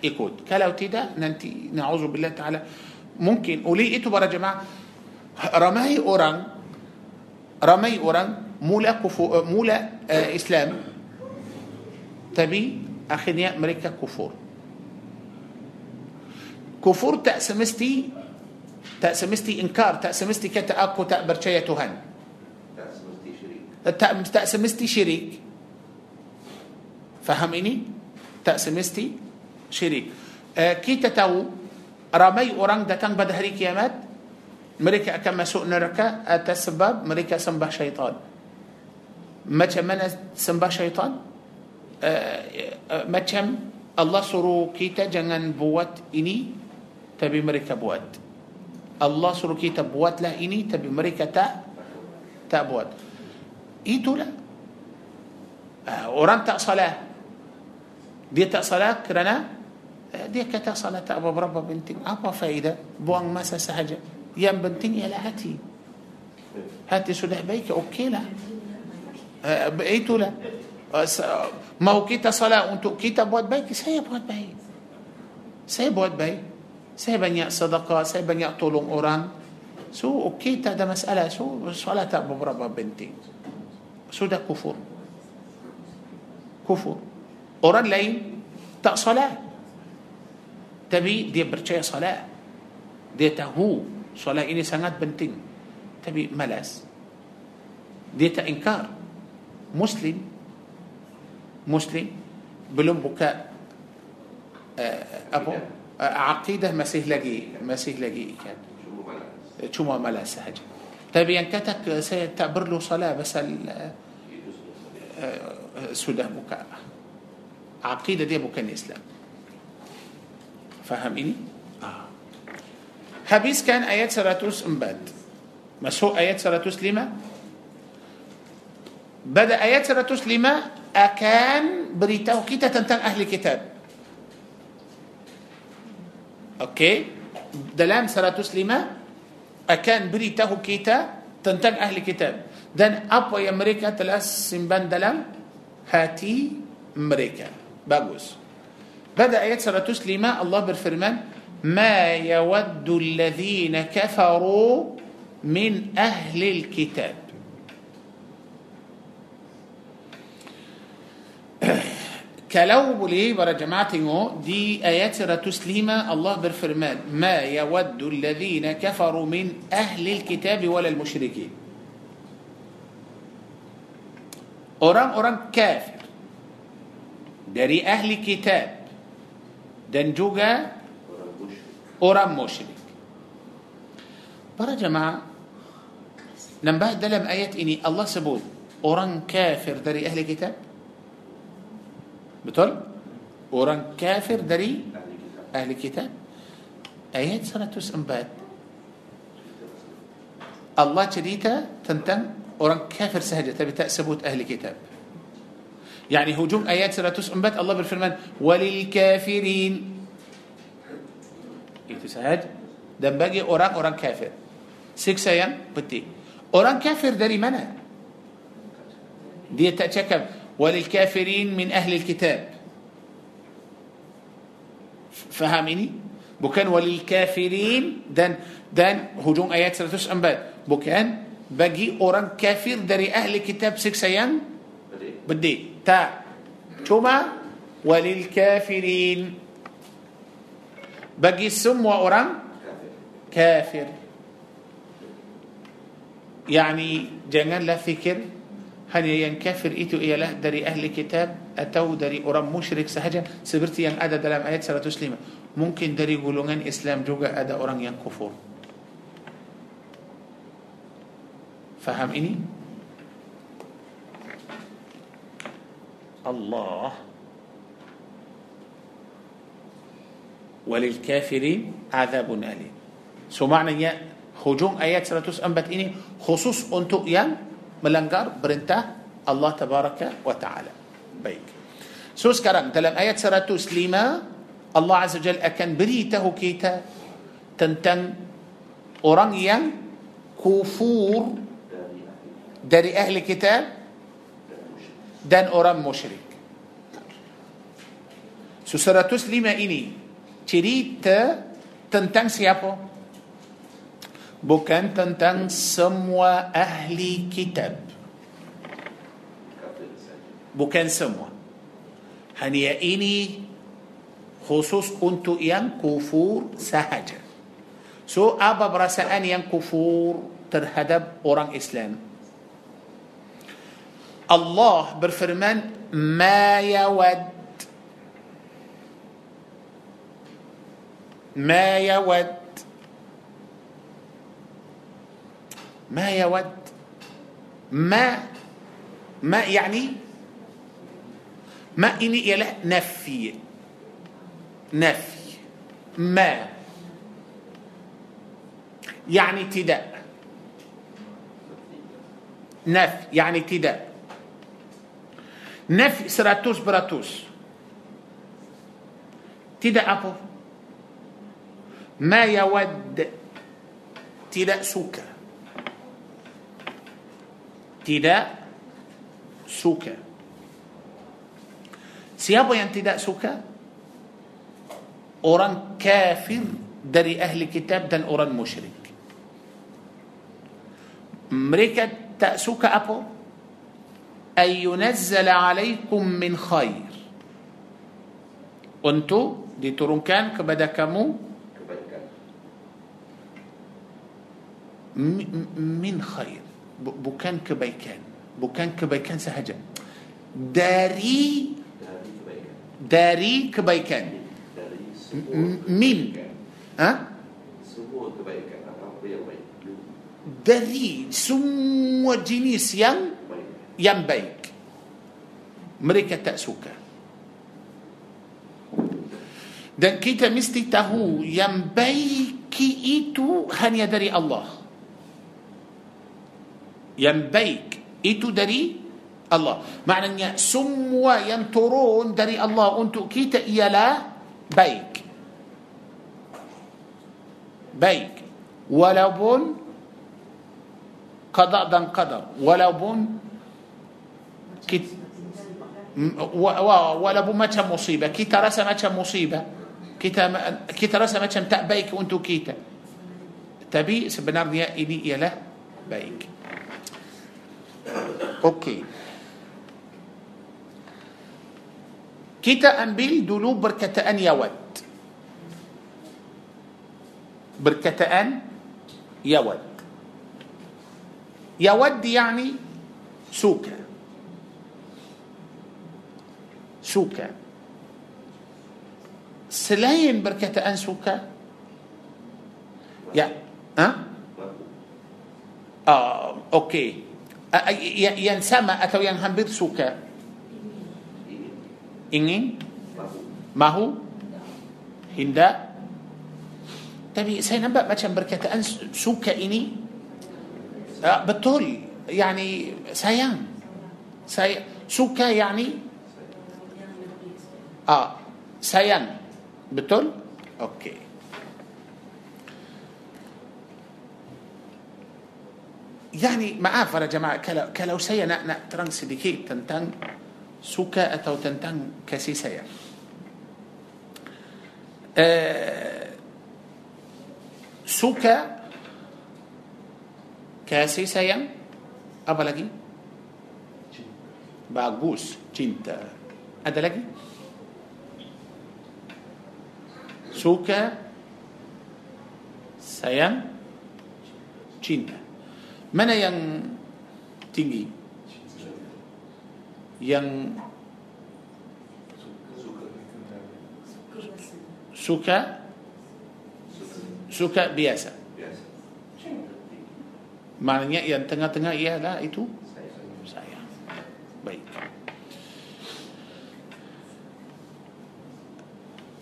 ikut. Kalau tidak nanti na'udzubillah taala mungkin oleh itu para jemaah ramai orang ramai orang mula kufu, mula uh, Islam tapi akhirnya mereka kufur kufur tak semesti tak semesti ingkar tak semesti kata aku tak percaya Tuhan Tak semesti syirik tak, tak semesti syirik فهميني؟ tak semestinya. آه، كي تتو رمي أوران دكان بدهري كيامات مريكا أكما سوء نركا أتسبب مريكا سنبا شيطان. ما من سنبا شيطان؟ آه آه Allah suruh kita jangan buat ini tapi mereka buat. Allah suruh kita buat lah ini tapi mereka tak tak buat. إيتو لا آه أوران تأصلاه dia tak salah kerana uh, dia kata salah tak berapa penting apa faedah buang masa sahaja yang penting ialah hati hati sudah baik okey lah uh, itulah uh, mau kita salah untuk kita buat baik saya buat baik saya buat baik saya banyak sedekah, saya banyak tolong orang. So, okey, tak ada masalah. So, solat tak beberapa penting. Sudah kufur. Kufur. Orang lain tak salat. Tapi dia percaya salat. Dia tahu solat ini sangat penting. Tapi malas. Dia tak ingkar. Muslim. Muslim. Belum buka uh, apa? عقيدة مسيح لقي مسيح لقي كان شو ما ملا سهج طيب ينكتك سيتعبر له صلاة بس سوده بكاء عقيدة عقيدة دي أبو كان إسلام فهميني؟ آه. هابيس كان آيات سراتوس مباد مسحوق آيات سراتوس لما؟ بدأ آيات سراتوس لما؟ akan beritahu kita tentang ahli kitab okay? dalam seratus lima? akan beritahu kita tentang ahli kitab dan apa mereka telah simpan dalam hati mereka بجوز pada ayat seratus lima Allah berfirman ما يود الذين كفروا من أهل الكتاب كلو لي برا دي آيات تسليما الله بالفرمان ما يود الذين كفروا من أهل الكتاب ولا المشركين أوران أوران كاف dari ahli kitab dan juga orang musyrik para jemaah nampak dalam ayat ini Allah sebut orang kafir dari ahli kitab Betul? Orang kafir dari ahli kitab. Ayat 104. Allah cerita tentang orang kafir sahaja tapi tak sebut ahli kitab. يعني هجوم آيات 104 الله بالفرمان وللكافرين itu sahaja dan bagi orang-orang kafir siksa yang peti orang kafir dari mana dia tak cakap وللكافرين من أهل الكتاب فهمني bukan وللكافرين dan dan hujung ayat 104 bukan bagi orang kafir dari ahli kitab siksa yang بدي تا. توما وللكافرين. بقي السم وأورام كافر. يعني جنان لا فكر. هني ينكفر إتو إيا له داري أهل كتاب أتو داري أورام مشرك سهجا سبرتي ين أدى دلام آيات سلا تسليم ممكن داري قولون إسلام جوجا أدى أورام ين كفور فهم إني؟ Allah وللكافرين عذاب أليم so maknanya hujung ayat 104 ini khusus untuk yang melanggar perintah Allah tabaraka wa ta'ala. Baik. So sekarang dalam ayat 105 Allah Azza Jal akan beritahu kita tentang orang yang kufur dari ahli kitab dan orang musyrik. So 105 ini cerita tentang siapa? Bukan tentang semua ahli kitab. Bukan semua. Hanya ini khusus untuk yang kufur sahaja. So apa perasaan yang kufur terhadap orang Islam? الله برفرمان ما يود. ما يود. ما يود. ما. ما يعني ما إني إلى نفي. نفي. ما. يعني ابتداء. نفي. يعني ابتداء. Nef 100%. Tidak apa. Ma yawad. Tidak suka. Tidak suka. Siapa yang tidak suka? Orang kafir dari ahli kitab dan orang musyrik. Mereka tak suka apa? أن ينزل عليكم من خير untuk diturunkan kepada kamu Kebaikan. min khair Bu- bukan kebaikan bukan kebaikan sahaja dari Dari kebaikan. dari kebaikan Dari M- semua min kebaikan. ha? Semua kebaikan. Apa yang baik. dari semua jenis yang Baik. yang baik mereka tak suka dan kita mesti tahu yang baik itu hanya dari Allah yang baik itu dari Allah maknanya semua yang turun dari Allah untuk kita ialah baik baik walaupun qada dan qadar walaupun ولا بو ماتها مصيبة. كيتا رسا ماتها مصيبة. كيتا كيتا رسا ماتها متاع بايك وأنتو كيتا tapi sebenarnya ialah baik okay. kita ambil dulu perkataan يود. perkataan يود. يود يعني suka suka selain berkataan suka ya ha ah uh, okey ya uh, yang sama atau yang hampir suka ingin mahu hinda tapi saya nampak macam berkataan suka ini uh, betul يعني سيان سي... سوكا يعني آه سين بتل أوكي يعني ما معافر يا جماعة كلو كلو سينا نا ترن سديكي تنتن سوكا أتو تنتن كسي سيا سوكا كاسي أبا أبلغي باقوس جنتا أدلغي Suka sayang cinta. Mana yang tinggi? Yang suka suka biasa. Maknanya yang tengah-tengah ialah itu sayang. Baik.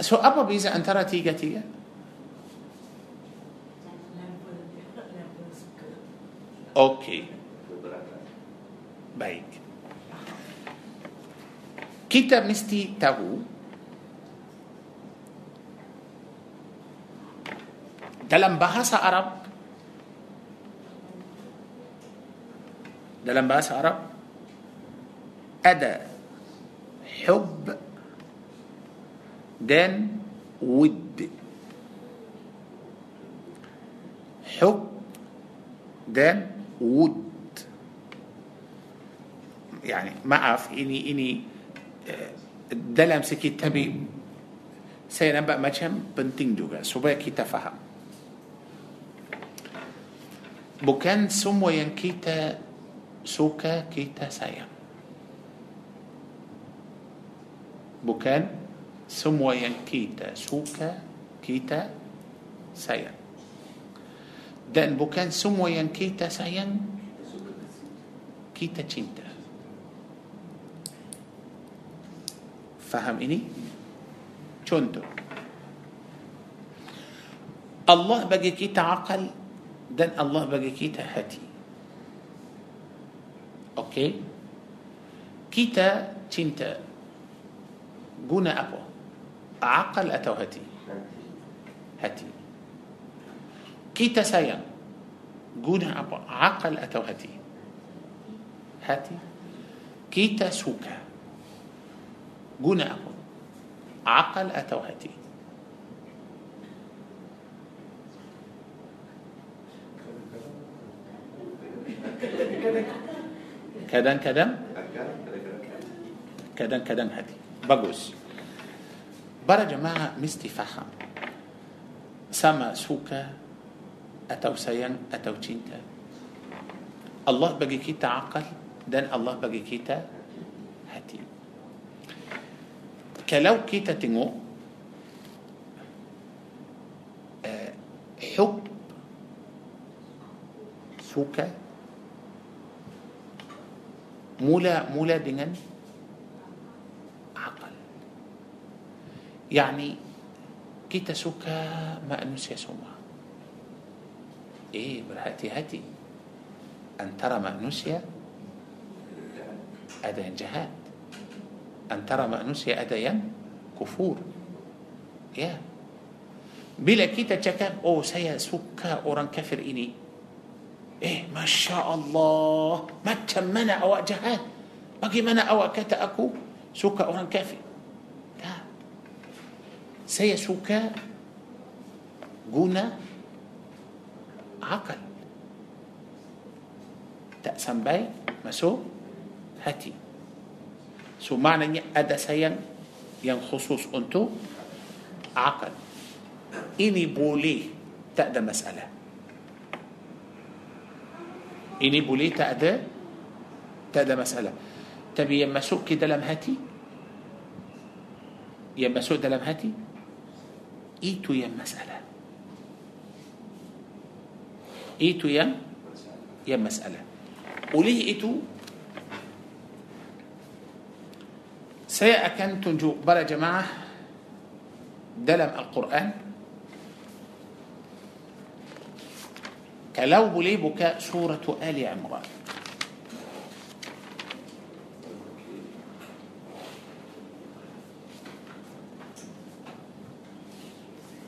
so apa beza antara tiga tiga. okay. baik. kita mesti tahu دلم بحاسة عرب. دلم بحاسة عرب. أدا حب dan would حب dan would يعني ما أعرف إني إني آه، دلم سكيت تبي. سينبأ ما كان penting juga supaya kita faham bukan semua yang kita suka kita sayang. bukan semua yang kita suka kita sayang. Dan bukan semua yang kita sayang kita cinta. Faham ini? Contoh. Allah bagi kita akal dan Allah bagi kita hati. Okey? Kita cinta. Guna apa عقل أتو هتي هتي كي تسايا جونا عقل أتو هتي هتي كي تسوكا جونا عقل أتو هتي كدن كدن. كدن كدن هتي بقوس. برا جماعة مستي فخم. سما سوكا atau sayang atau cinta Allah bagi kita akal dan Allah bagi kita hati. kalau kita tengok آه، حب suka. mula mula dengan. يعني كيتا سكا ما أنس يسوما إيه برهاتي هاتي. أن ترى ما أنسيا أدا جهاد. أن ترى ما أنسيا أدا كفور. يا. بلا كيتا تشكا. أو سيا سكا أوران كافر إني. إيه ما شاء الله. ما تمنى أو جهاد. Bagaimana kalau kata aku. Suka orang kafir. Saya suka guna akal. Tak sampai masuk hati. So maknanya ada sayang yang khusus untuk akal. Ini boleh tak ada masalah. Ini boleh tak ada tak ada masalah. Tapi yang masuk dalam hati? Yang masuk dalam hati? Itu yang masalah. Itu yang? Yang masalah. Oleh itu. Saya akan tunjuk. Ya jemaah dalam Al-Quran. كلو لي بكاء سورة آل عمران.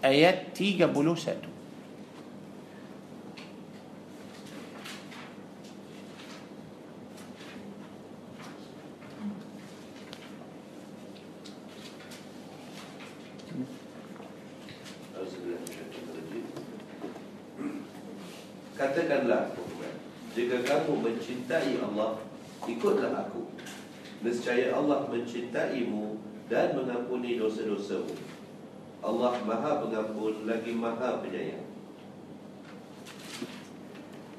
Ayat 31 Katakanlah Jika kamu mencintai Allah mencintaimu Dan mengampuni dosa-dosamu Allah maha pengampun Lagi maha penyayang.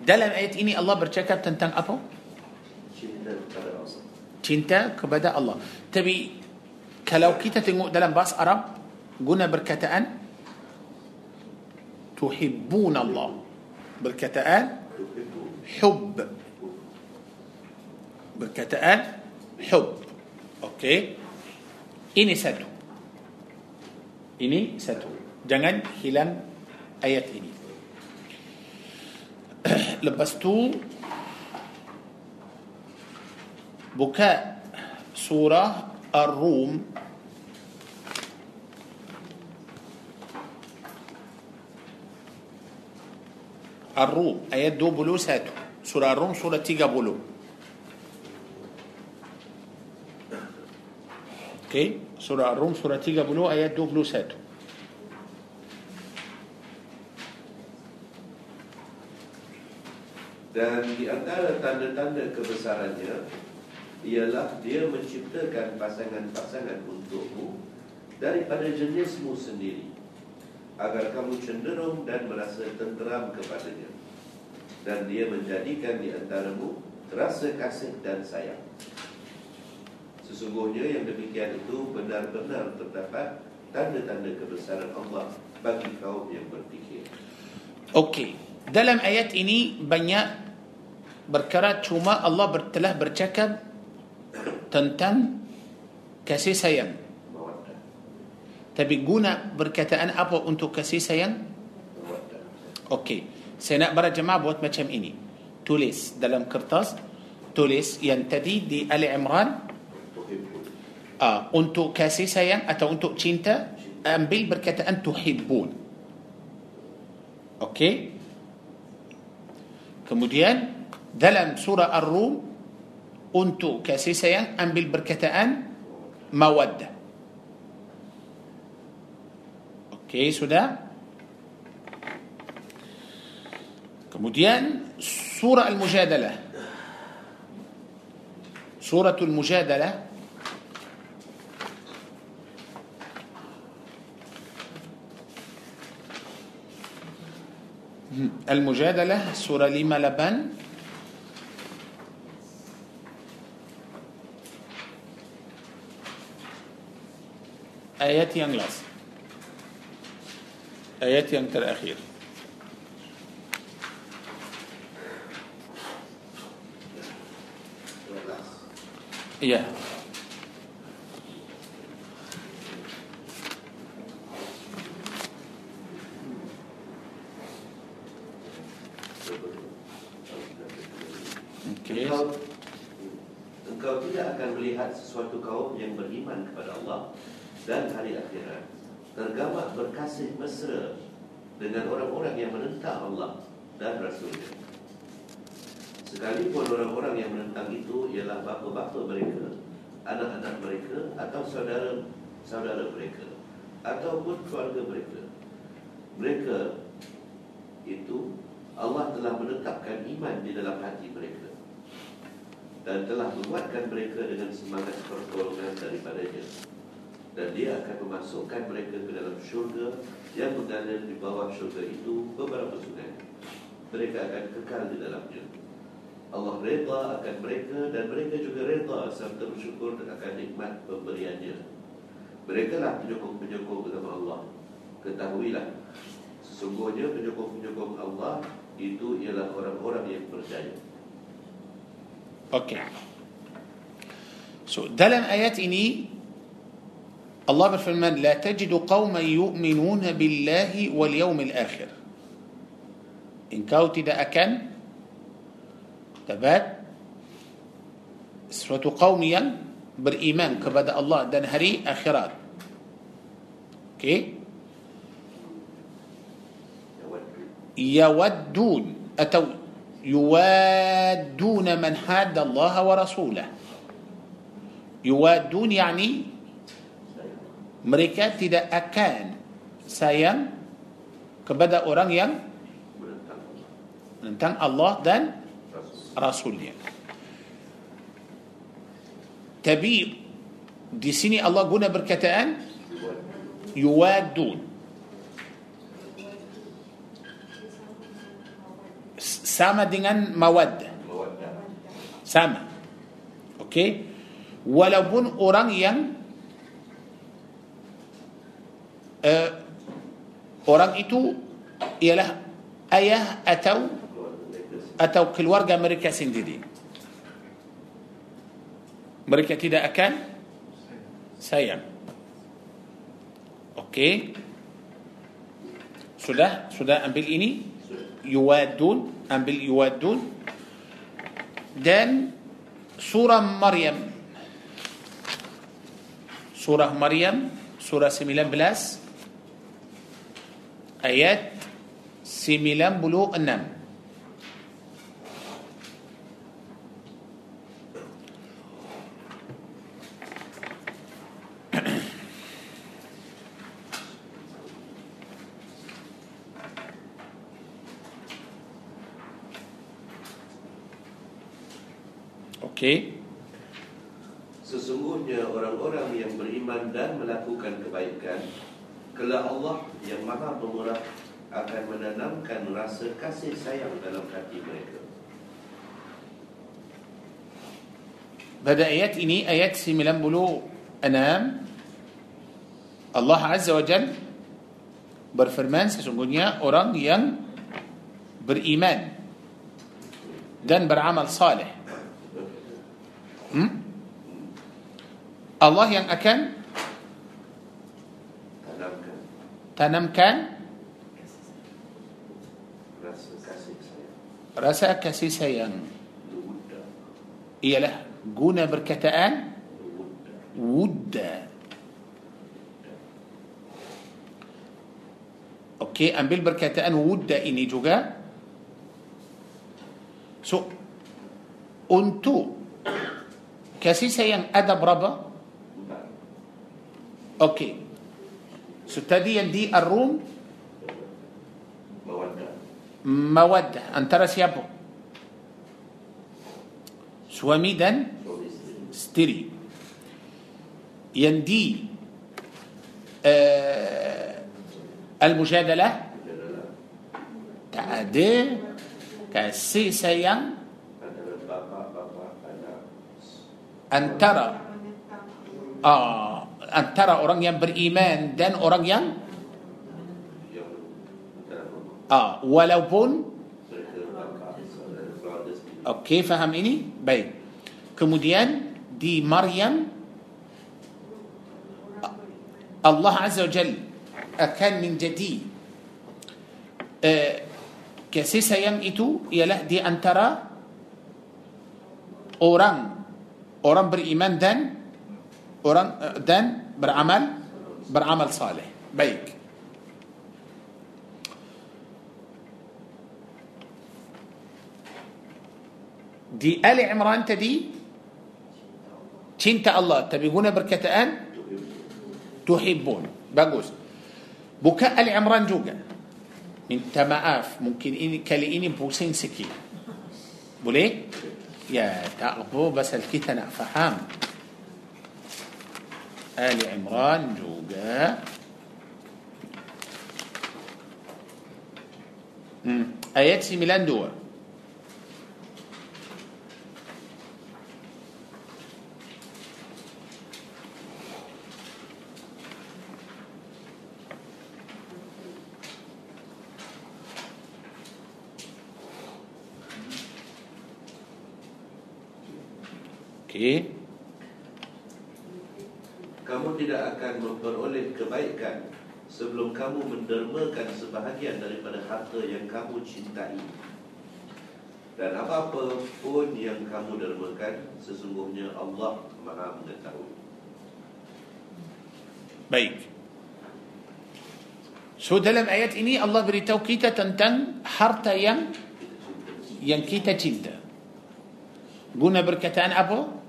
Dalam ayat ini Allah bercakap tentang apa? Cinta kepada Allah. Cinta kepada Allah. Tapi kalau kita tengok dalam bahasa Arab guna berkataan tuhibbun Allah. Berkataan hub. Berkataan hub. Okey. Ini satu ini satu. Jangan hilang ayat ini. Lepas tu buka surah Ar-Rum. Ar-Rum ayat 21 surah Ar-Rum surah 30 Okey. Surah Ar-Rum surah 30 ayat 21 Dan di antara tanda-tanda kebesarannya Ialah dia menciptakan pasangan-pasangan untukmu Daripada jenismu sendiri Agar kamu cenderung dan merasa tenteram kepadanya. Dan dia menjadikan di antaramu Rasa kasih dan sayang Sesungguhnya yang demikian itu benar-benar terdapat Tanda-tanda kebesaran Allah Bagi kaum yang berfikir Okey dalam ayat ini banyak berkara cuma Allah telah bercakap tentang kasih sayang. Tapi guna berkataan apa untuk kasih sayang? Okey. Saya nak para jemaah buat macam ini. Tulis dalam kertas tulis yang tadi di Ali Imran uh, untuk kasih sayang atau untuk cinta ambil berkataan tuhibbun. Okey. Kemudian dalam surah Ar-Rum untuk kasih sayang ambil perkataan mawaddah. Okey, sudah? Kemudian surah Al-Mujadalah. Surah Al-Mujadalah المجادلة سورة ليما لبن. آيات ينلاس آيات ينتر أخير. يا. Engkau, engkau tidak akan melihat sesuatu kaum yang beriman kepada Allah dan hari akhirat tergambar berkasih mesra dengan orang-orang yang menentang Allah dan Rasulnya. Sekalipun orang-orang yang menentang itu ialah bapa-bapa mereka, anak-anak mereka atau saudara-saudara mereka ataupun keluarga mereka. Mereka itu Allah telah menetapkan iman di dalam hati mereka dan telah menguatkan mereka dengan semangat pertolongan daripadanya. Dan dia akan memasukkan mereka ke dalam syurga yang mengalir di bawah syurga itu beberapa sungai. Mereka akan kekal di dalamnya. Allah reda akan mereka dan mereka juga reda serta bersyukur akan nikmat pemberiannya. Mereka lah penyokong-penyokong agama Allah. Ketahuilah sesungguhnya penyokong-penyokong Allah itu ialah orang-orang yang percaya Okey so dalam ayat ini Allah berfirman لا تجد قوما يؤمنون بالله واليوم الآخر. Engkau tidak akan dapat. Suatu kaum yang beriman kepada Allah dan hari akhirat. أوكي يودون. أتود يوادون من حاد الله ورسوله يوادون يعني mereka tidak akan sayang kepada orang yang tentang Allah dan Rasul Rasulnya. Tapi di sini Allah guna perkataan yuwadun. Sama dengan mawaddah. Sama. Okey. Walaupun orang yang uh, orang itu ialah ayah atau atau keluarga mereka sendiri. Mereka tidak akan sayang. Okey. Sudah, sudah ambil ini. Yuwadun, أم بل دان سورة مريم. سورة مريم سورة سميلان بلاس. آيات سميلان بلو النمل Okey. Sesungguhnya orang-orang yang beriman dan melakukan kebaikan Kelak Allah yang maha pemurah akan menanamkan rasa kasih sayang dalam hati mereka Pada ayat ini ayat 96 Allah Azza wa Jal berfirman sesungguhnya orang yang beriman dan beramal saleh hmm? Allah yang akan Tanamkan tanamkan rasa kasih sayang rasa kasih sayang ialah guna perkataan Luda wudda Okey, ambil perkataan wudda ini juga. So, untuk kasih sayang ada berapa? Okey. So, tadi yang di Ar-Rum, Mawaddah mawaddah. Antara siapa? Suami dan isteri. Yang di uh, Al-Mujadalah, tak ada kasih sayang antara. Ah, antara orang yang beriman dan orang yang ah, walaupun okey faham ini? Baik. Kemudian di Maryam Allah Azza wa Jal akan menjadi uh, kasih sayang itu ialah di antara orang أوران بر إيمان دن أوران آه، دن بر عمل بر عمل صالح. بيك. دي آل عمران تدي تنت الله. تبي هنا بركة أن تحبون. بقوس. بكاء آل عمران جوجا. من تماف ممكن إني كاليني بوسين سكين. بوليه يا تعقبوا بس الكتنا فحام آل عمران جوجا. أياتي ميلان دور Okey. Kamu tidak akan memperoleh kebaikan sebelum kamu mendermakan sebahagian daripada harta yang kamu cintai. Dan apa-apa pun yang kamu dermakan, sesungguhnya Allah Maha mengetahui. Baik. So dalam ayat ini Allah beritahu kita tentang harta yang yang kita cinta. Guna perkataan apa?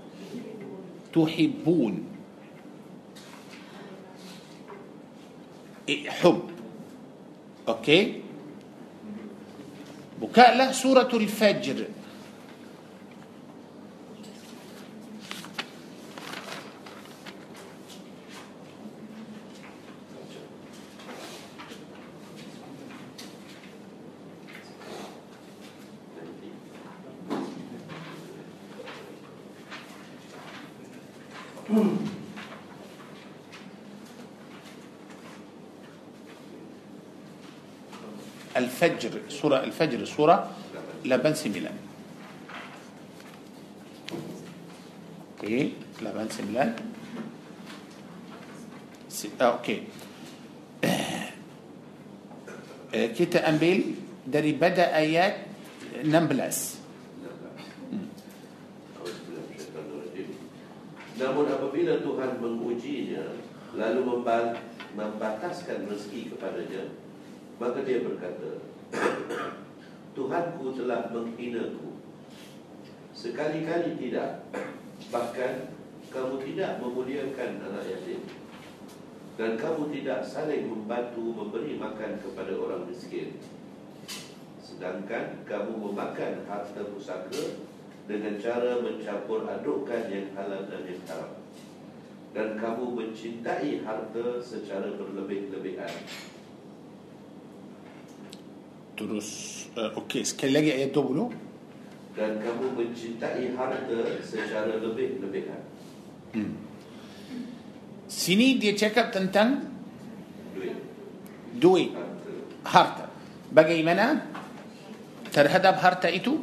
تحبون. إيه، حب. أوكي؟ بكاء له سورة الفجر. Al-Fajr surah Al-Fajr surah lapan sembilan. Okey lapan sembilan. Ah, okey. Ah, kita ambil daripada ayat enam belas. Namun apabila Tuhan mengujinya lalu membataskan rezeki kepadanya, maka dia berkata, Tuhanku telah menghinaku. Sekali-kali tidak Bahkan kamu tidak memuliakan anak yatim Dan kamu tidak saling membantu memberi makan kepada orang miskin. Sedangkan kamu memakan harta pusaka Dengan cara mencampur adukkan yang halal dan yang haram. Dan kamu mencintai harta secara berlebih-lebihan. Terus uh, Okey sekali lagi ayat 20 Dan kamu mencintai harta secara lebih-lebihan hmm. Sini dia cakap tentang Duit. Duit. Harta. Harta Bagaimana terhadap harta itu?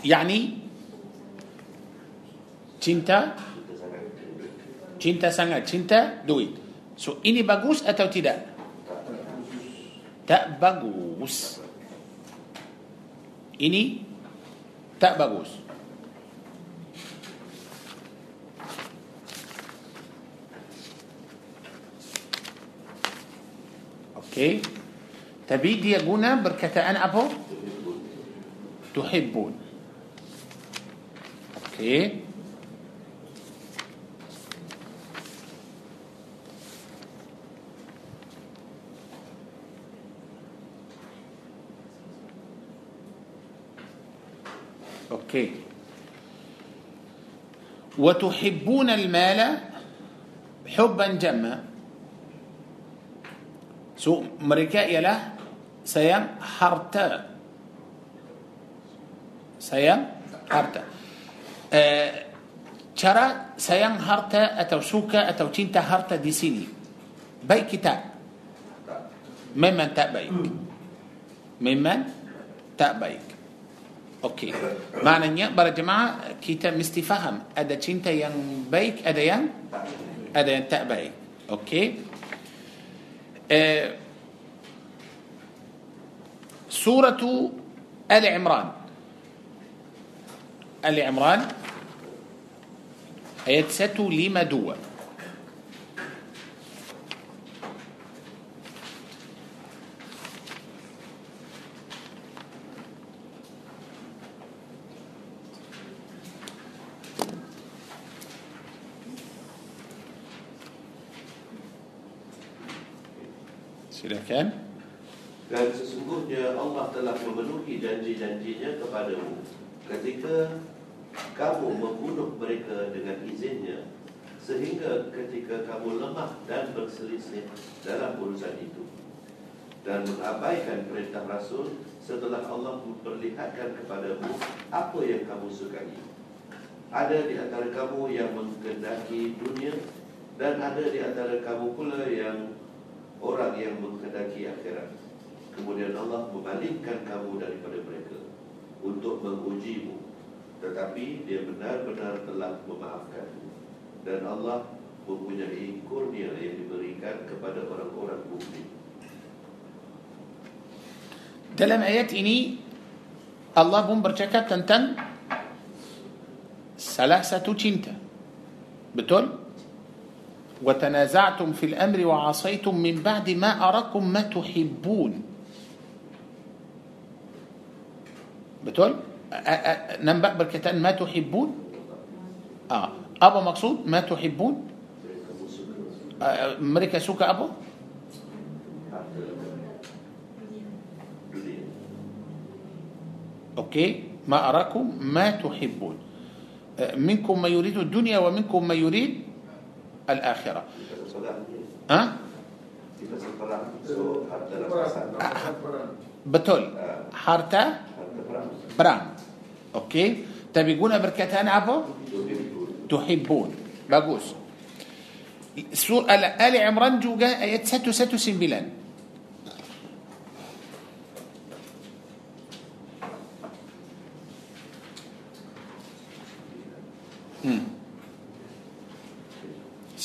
Yani cinta? Cinta sangat. Cinta duit. So ini bagus atau tidak Tak bagus. Ini Tak bagus. Okey. Tapi dia guna berkataan apa? Tuhibbu Tuhibbun Okey أوكي. وتحبون المال حبا جما. So mereka ialah sayang harta sayang harta syarah ah sayang harta atau suka atau cinta harta di sini baik ke tak. Memang tak baik. Memang tak baik. Okey. Maknanya para jemaah kita mesti faham ada cinta yang baik, ada yang ada yang tak baik. Okey. Eh, surah Ali Imran. Ali Imran ayat 152. Silakan. Dan sesungguhnya Allah telah memenuhi janji-janjinya kepadamu. Ketika kamu membunuh mereka dengan izinnya Sehingga ketika kamu lemah dan berselisih dalam urusan itu. Dan mengabaikan perintah Rasul Setelah Allah memperlihatkan kepadamu apa yang kamu sukai. Ada di antara kamu yang menghendaki dunia Dan ada di antara kamu pula yang orang yang menghendaki akhirat Kemudian Allah memalingkan kamu daripada mereka Untuk mengujimu Tetapi dia benar-benar telah memaafkanmu Dan Allah mempunyai kurnia yang diberikan kepada orang-orang mukmin. Dalam ayat ini Allah pun bercakap tentang salah satu cinta. Betul? وتنازعتم في الأمر وعصيتم من بعد ما أراكم ما تحبون. a- nampak berkaitan tuhibbun ah apa maksud ma tuhibbun Ah, mereka Harta dunia. أوكي. ما أراكم ما تحبون. منكم ما يريد الدنيا ومنكم ما يريد الآخرة. ها؟ أه؟ بطل حارتا برام أوكي؟ تبي يقولنا بركتان عفو تحبون. بقوس سورة آل عمران جوجا آيات ستو ستو سنبلان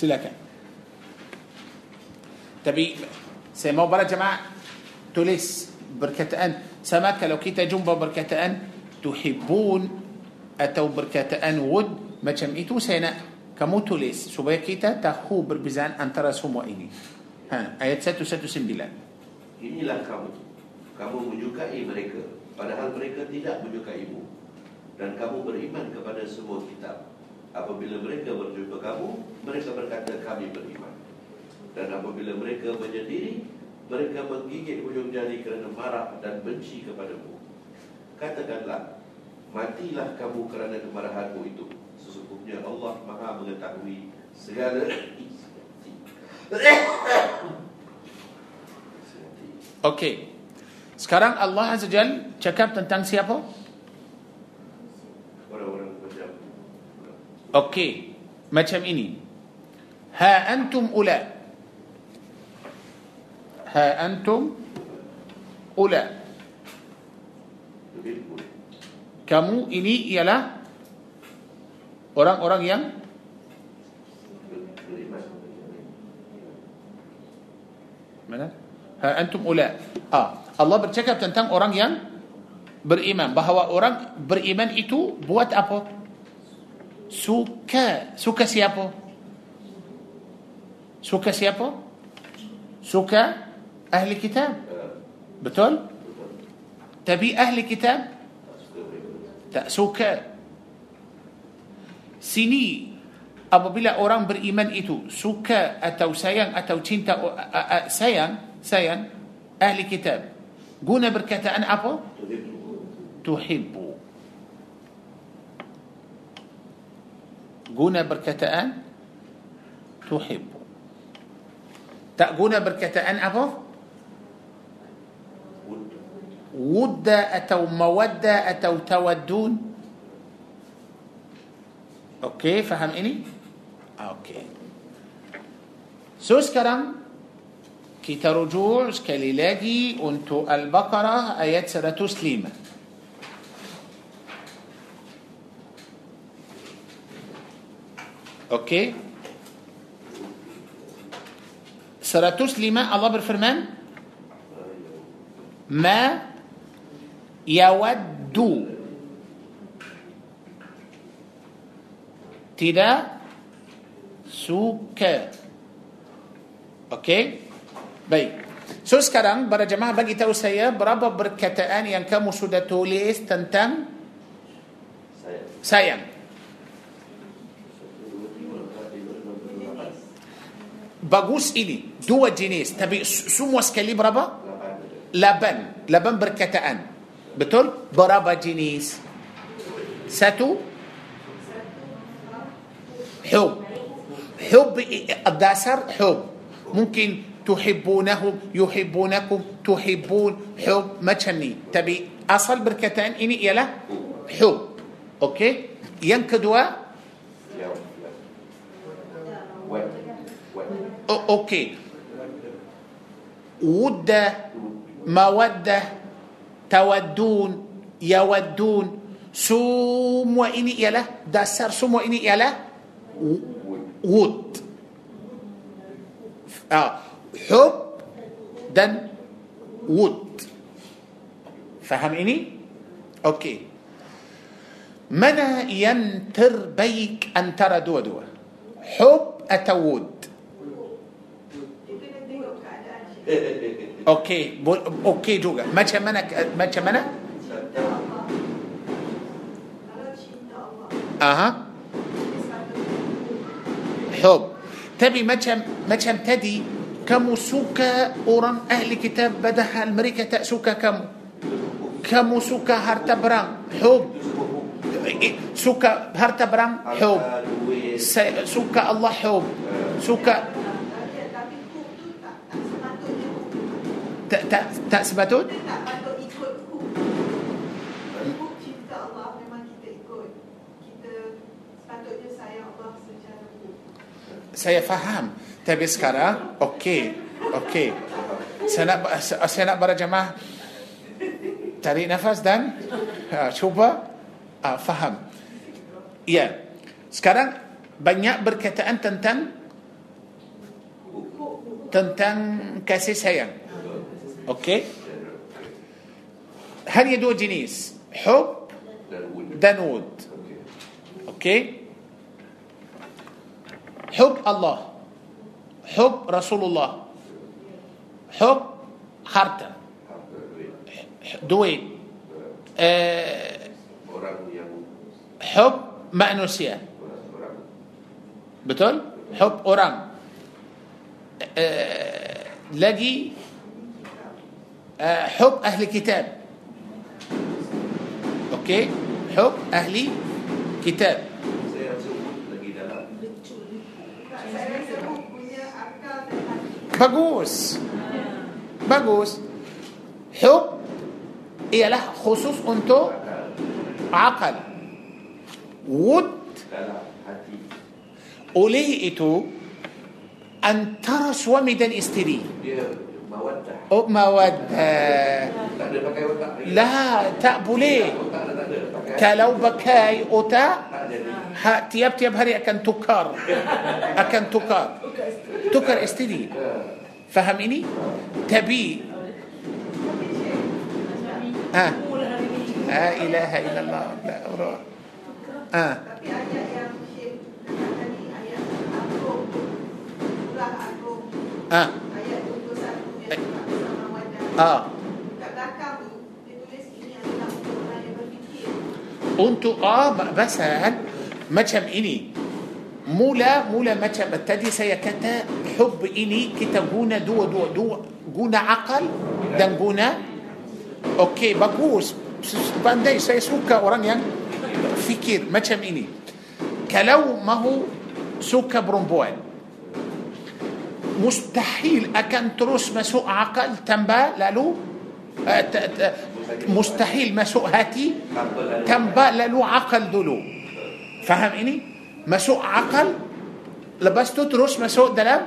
Silakan. Tapi saya mau para jemaah tulis berkataan sama kalau kita jumpa berkataan tuhibbun atau berkataan would macam itu saya nak kamu tulis supaya kita tahu perbezaan antara semua ini. Ha, ayat 119. Inilah kamu Kamu menyukai mereka Padahal mereka tidak menyukaimu Dan kamu beriman kepada semua kitab Apabila mereka berjumpa kamu Mereka berkata kami beriman Dan apabila mereka menyendiri Mereka menggigit hujung jari kerana marah dan benci kepadamu Katakanlah Matilah kamu kerana kemarahanmu itu Sesungguhnya Allah maha mengetahui segala Okey. Sekarang Allah Azza Jal cakap tentang siapa? Orang-orang macam Okey. Macam ini. Ha antum ula. Ha antum ula. Kamu ini ialah orang-orang yang mana? Ha antum ula. Ah, Allah bercakap tentang orang yang beriman bahawa orang beriman itu buat apa? Suka, suka siapa? Suka siapa? Suka ahli kitab. Betul? Tapi ahli kitab tak suka. Sini apabila orang beriman itu suka atau sayang atau cinta sayang sayang ahli kitab guna berkataan apa tuhibbu guna berkataan tuhibbu tak guna berkataan apa wudda atau mawadda atau tawaddun okey faham ini okey so sekarang kita rujuk sekali lagi untuk Al-Baqarah ayat 105 Okey 105 Allah berfirman ما يود tidak suka okey baik so sekarang para jemaah bagi tahu saya berapa perkataan yang kamu sudah tulis tentang saya sayang باغوس إلي دو جينيس تبي سموس كليب ربا لبن لبن بركة أن بتول برابا جينيس ساتو حب حب الداسر حب ممكن تحبونهم يحبونكم تحبون حب ما تشني تبي أصل بركة أن إني يلا حب أوكي ينكدوا أوكي. ود مودة تودون يودون. سموا إني يلا داسر سموا إني يلا ود. آه. حب dan ود. فهم إني؟ أوكي. mana yang terbaik antara dua-dua hub atau wud Okey, okey juga. Macam mana macam mana? Aha. Hub. Tapi macam macam tadi kamu suka orang ahli kitab padahal mereka tak suka kamu. Kamu suka harta berang. Hub. Eh, Suka harta berang. Hub. Suka Allah hub. Suka sayang Allah secara hukum. saya faham. Tapi sekarang okey okey. Saya nak saya nak para jemaah. Tarik nafas dan uh, cuba uh, faham. Ya. Sekarang banyak berkataan tentang tentang kasih sayang okey? Ada dua jenis? حب؟ dan ود okey? حب الله. حب رسول الله. حب harta دوين. أه حب مانوسيا بتقول؟ حب أورام أه لقي آه، حب أهل كتاب. أوكي؟ حب أهلي كتاب. بقوس بقوس حب هي له خصوص أنتو عقل. ود وليئتو أن ترى سوى ميدان استريه مودة مودة لا تأبو ليه كلو بكاي أتا تياب تياب هري أكن تكر. أكن تكر. تكر استدي. فهميني؟ تبي. آه. لا آه إله إلا الله. لا أروح آه. آه. Ah. آه, آه، بس هل مجم إني؟ مولا مولا مجم التدي سيكتا حب إني كتا جونا دو دو دو جونا عقل دن جونا. أوكي بقوس بانداي سيسوكا وران يان فكير مجم إني. كلو ما هو سوكا برومبوان مستحيل أكن تروس مسوء عقل تنبا لألو؟ Ah, mustahil masuk hati tanpa lalu akal dulu. Faham ini? Masuk akal? Lepas tu terus masuk dalam?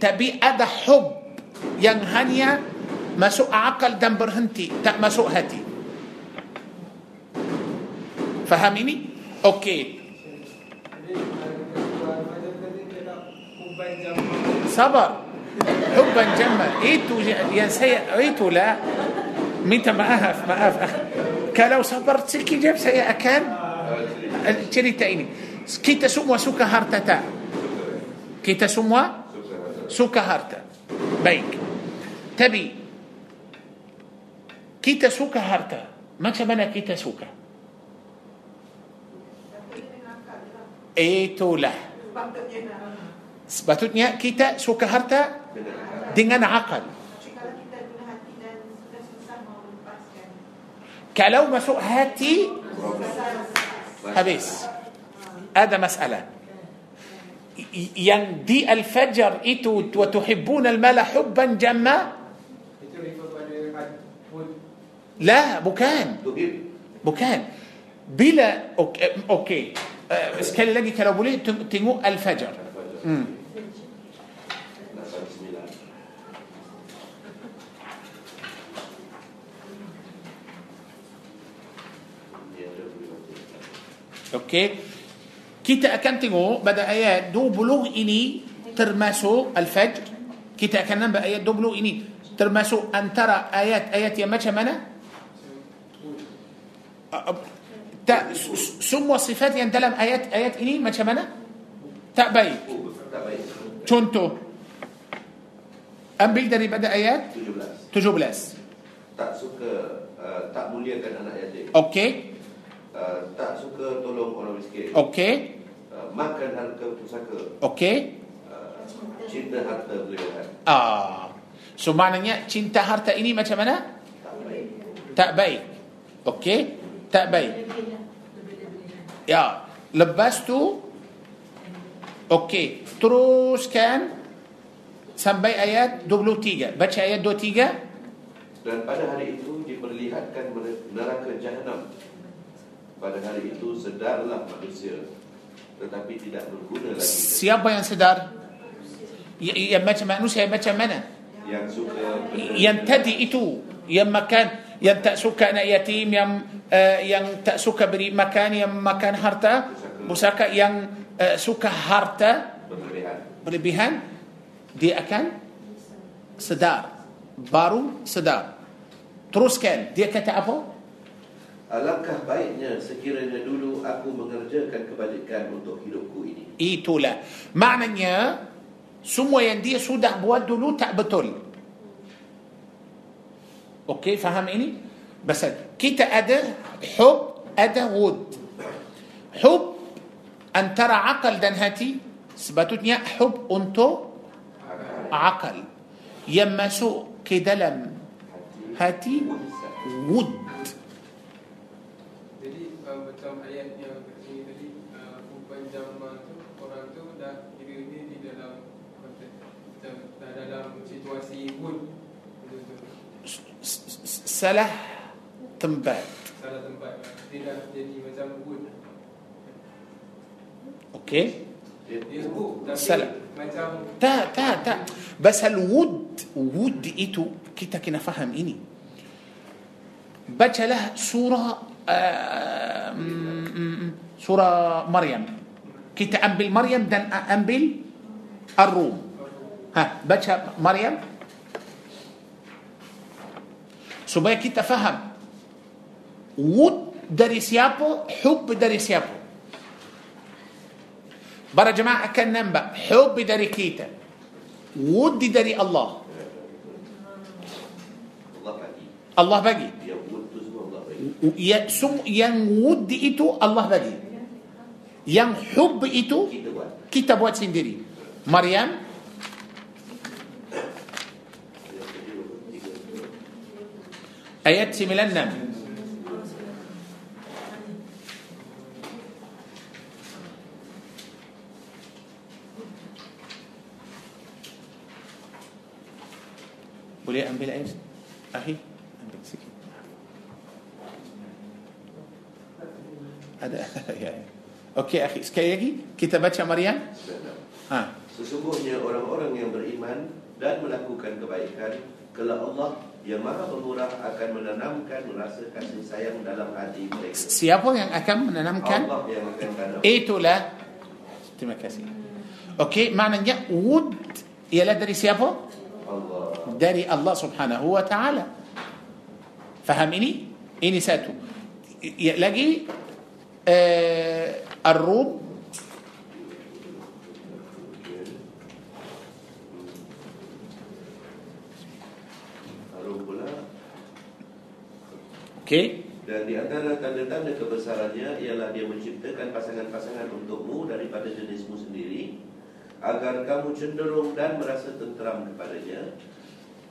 Tapi ada حب yang hanya masuk akal dan berhenti masuk hati. Faham ini okey. صبر. حبا جما. إيتو يا سي إيتو لا. متى ما اهف ما اهف كلو صبرت سكي جاب سي اكان تشري تأيني. كي تسموا سوكا هارتا تا. كي تسموا سوكا هارتا. بيك. تبي. كي تسوكا هارتا. ما تبنى كي تسوكا؟ إيتو لا. Sepatutnya kita suka harta dengan akal kalau masuk hati habis ada masalah yang di al-fajr itu wa tuhibbuna al-mala hubban jamma la bukan bukan bila okey okay. Uh, sekali lagi kalau boleh teng- tengok al-fajr hmm. Lapan sembilan Dia ada boleh baca okey kita akan tengok pada ayat 20 ini termasuk al-fajr kita akan nampak ayat 20 ini termasuk antara ayat-ayat yang macam mana Uh, uh, tak semua sifat yang dalam ayat-ayat ini macam mana Oh, tak baik contoh ambil daripada ayat 17 17 Tak suka uh, Tak muliakan anak yatim okey uh, Tak suka tolong orang miskin. Okey. Uh, Makan harta pusaka. Okey. Uh, Cinta harta berlebihan ah. So maknanya cinta harta ini macam mana? Tak baik. Tak baik. Okey. Tak baik. Ya. Lepas tu okey. Teruskan sampai ayat 23 baca ayat 23 Dan pada hari itu diperlihatkan neraka jahanam Pada hari itu sedarlah manusia Tetapi tidak berguna lagi siapa yang sedar? Y- yang macam manusia yang macam mana? Yang suka yang tadi itu yang makan yang tak suka anak yatim yang uh, yang tak suka beri makan yang makan harta pusaka. yang uh, suka harta berlebihan. berlebihan dia akan sedar. Baru sedar. Teruskan. Dia kata apa Alangkah baiknya sekiranya dulu aku mengerjakan kebajikan untuk hidupku ini Itulah. Maknanya semua yang dia sudah buat dulu tak betul. Okey, faham ini? Bas kita ada hub, ada wud. Hub antara akal dan hati sebetulnya hub untuk akal. Yang masuk ke dalam hati wud. Salah tempat. Salah tempat Dia dah jadi macam wood Okey? Dia sebut tapi Salah. macam Tak, tak, tak. Bas al-wud, wud itu kita kena faham ini. Bacalah surah uh, mm, mm, surah Maryam. Kita ambil Maryam dan ambil Ar-Rum. Ha, baca Maryam supaya kita faham wud dari siapa, hub dari siapa. Para jemaah akan nampak hub dari kita. Wud dari Allah. Allah bagi Ya, sum, yang wud itu Allah bagi. Yang hub itu kita buat sendiri. Maryam ayat 96. Boleh ambil air? Akhi, ambil sikit. Ada. ya. ya. Okey, akhi, sekali lagi kita baca Maryam. Ha. Sesungguhnya orang-orang yang beriman dan melakukan kebaikan Kelak Allah yang maha pemurah akan menanamkan rasa kasih sayang dalam hati mereka Siapa yang akan menanamkan Allah yang akan tanam Itulah Terima kasih Okey, maknanya Wud Ialah dari siapa? Allah Dari Allah subhanahu wa ta'ala Faham ini? Ini satu Lagi uh, Ar-Rum Okey. Dan di antara tanda-tanda kebesarannya Ialah dia menciptakan pasangan-pasangan untukmu Daripada jenismu sendiri Agar kamu cenderung dan merasa tenteram kepadanya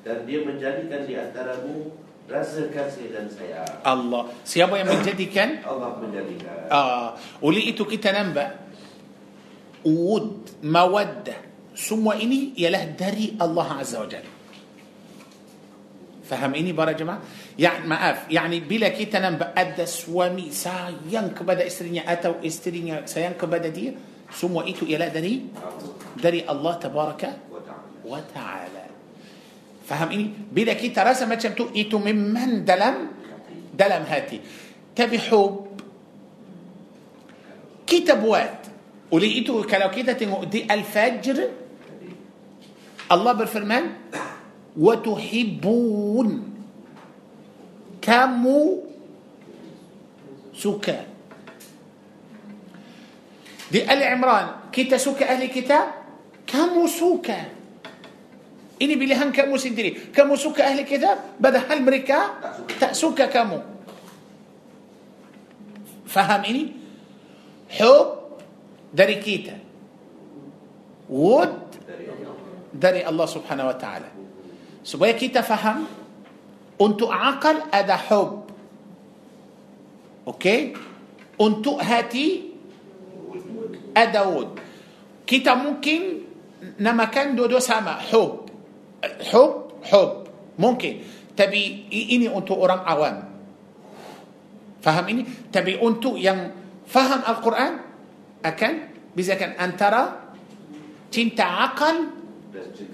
Dan dia menjadikan di antaramu Rasa kasih dan sayang. Allah. Siapa yang menjadikan? Allah menjadikan. Uh, Oleh itu kita nampak Wud Mawaddah Semua ini ialah dari Allah Azza wa Jalla. Faham ini para jemaah? يعني ما أف يعني بلا كيتنا بأدى سوامي. سينك بدا إسترينيا أتو إسرين سينك بدا دي. Semua itu ialah dari dari الله تبارك وتعالى. Faham ini bila kita rasa macam itu itu memang dalam? Dalam hati. Tapi حب؟ Kita buat oleh itu kalau kita di Al-Fajr. Allah berfirman وتحبون. Kamu suka di Ali Imran kita suka ahli kitab kamu suka ini pilihan kamu sendiri kamu suka ahli kitab padahal mereka tak suka kamu faham ini hub dari kita wud dari Allah subhanahu wa ta'ala supaya kita faham انتو عقل هذا حب. أوكي؟ انتو هاتي ادود كي ممكن نما كان دودو سما حب. حب؟ حب. ممكن. تبي إني انتو اورام عوام. فهم اني تبي انتو ين فهم القرآن؟ أكن؟ بذا أن ترى تنت عقل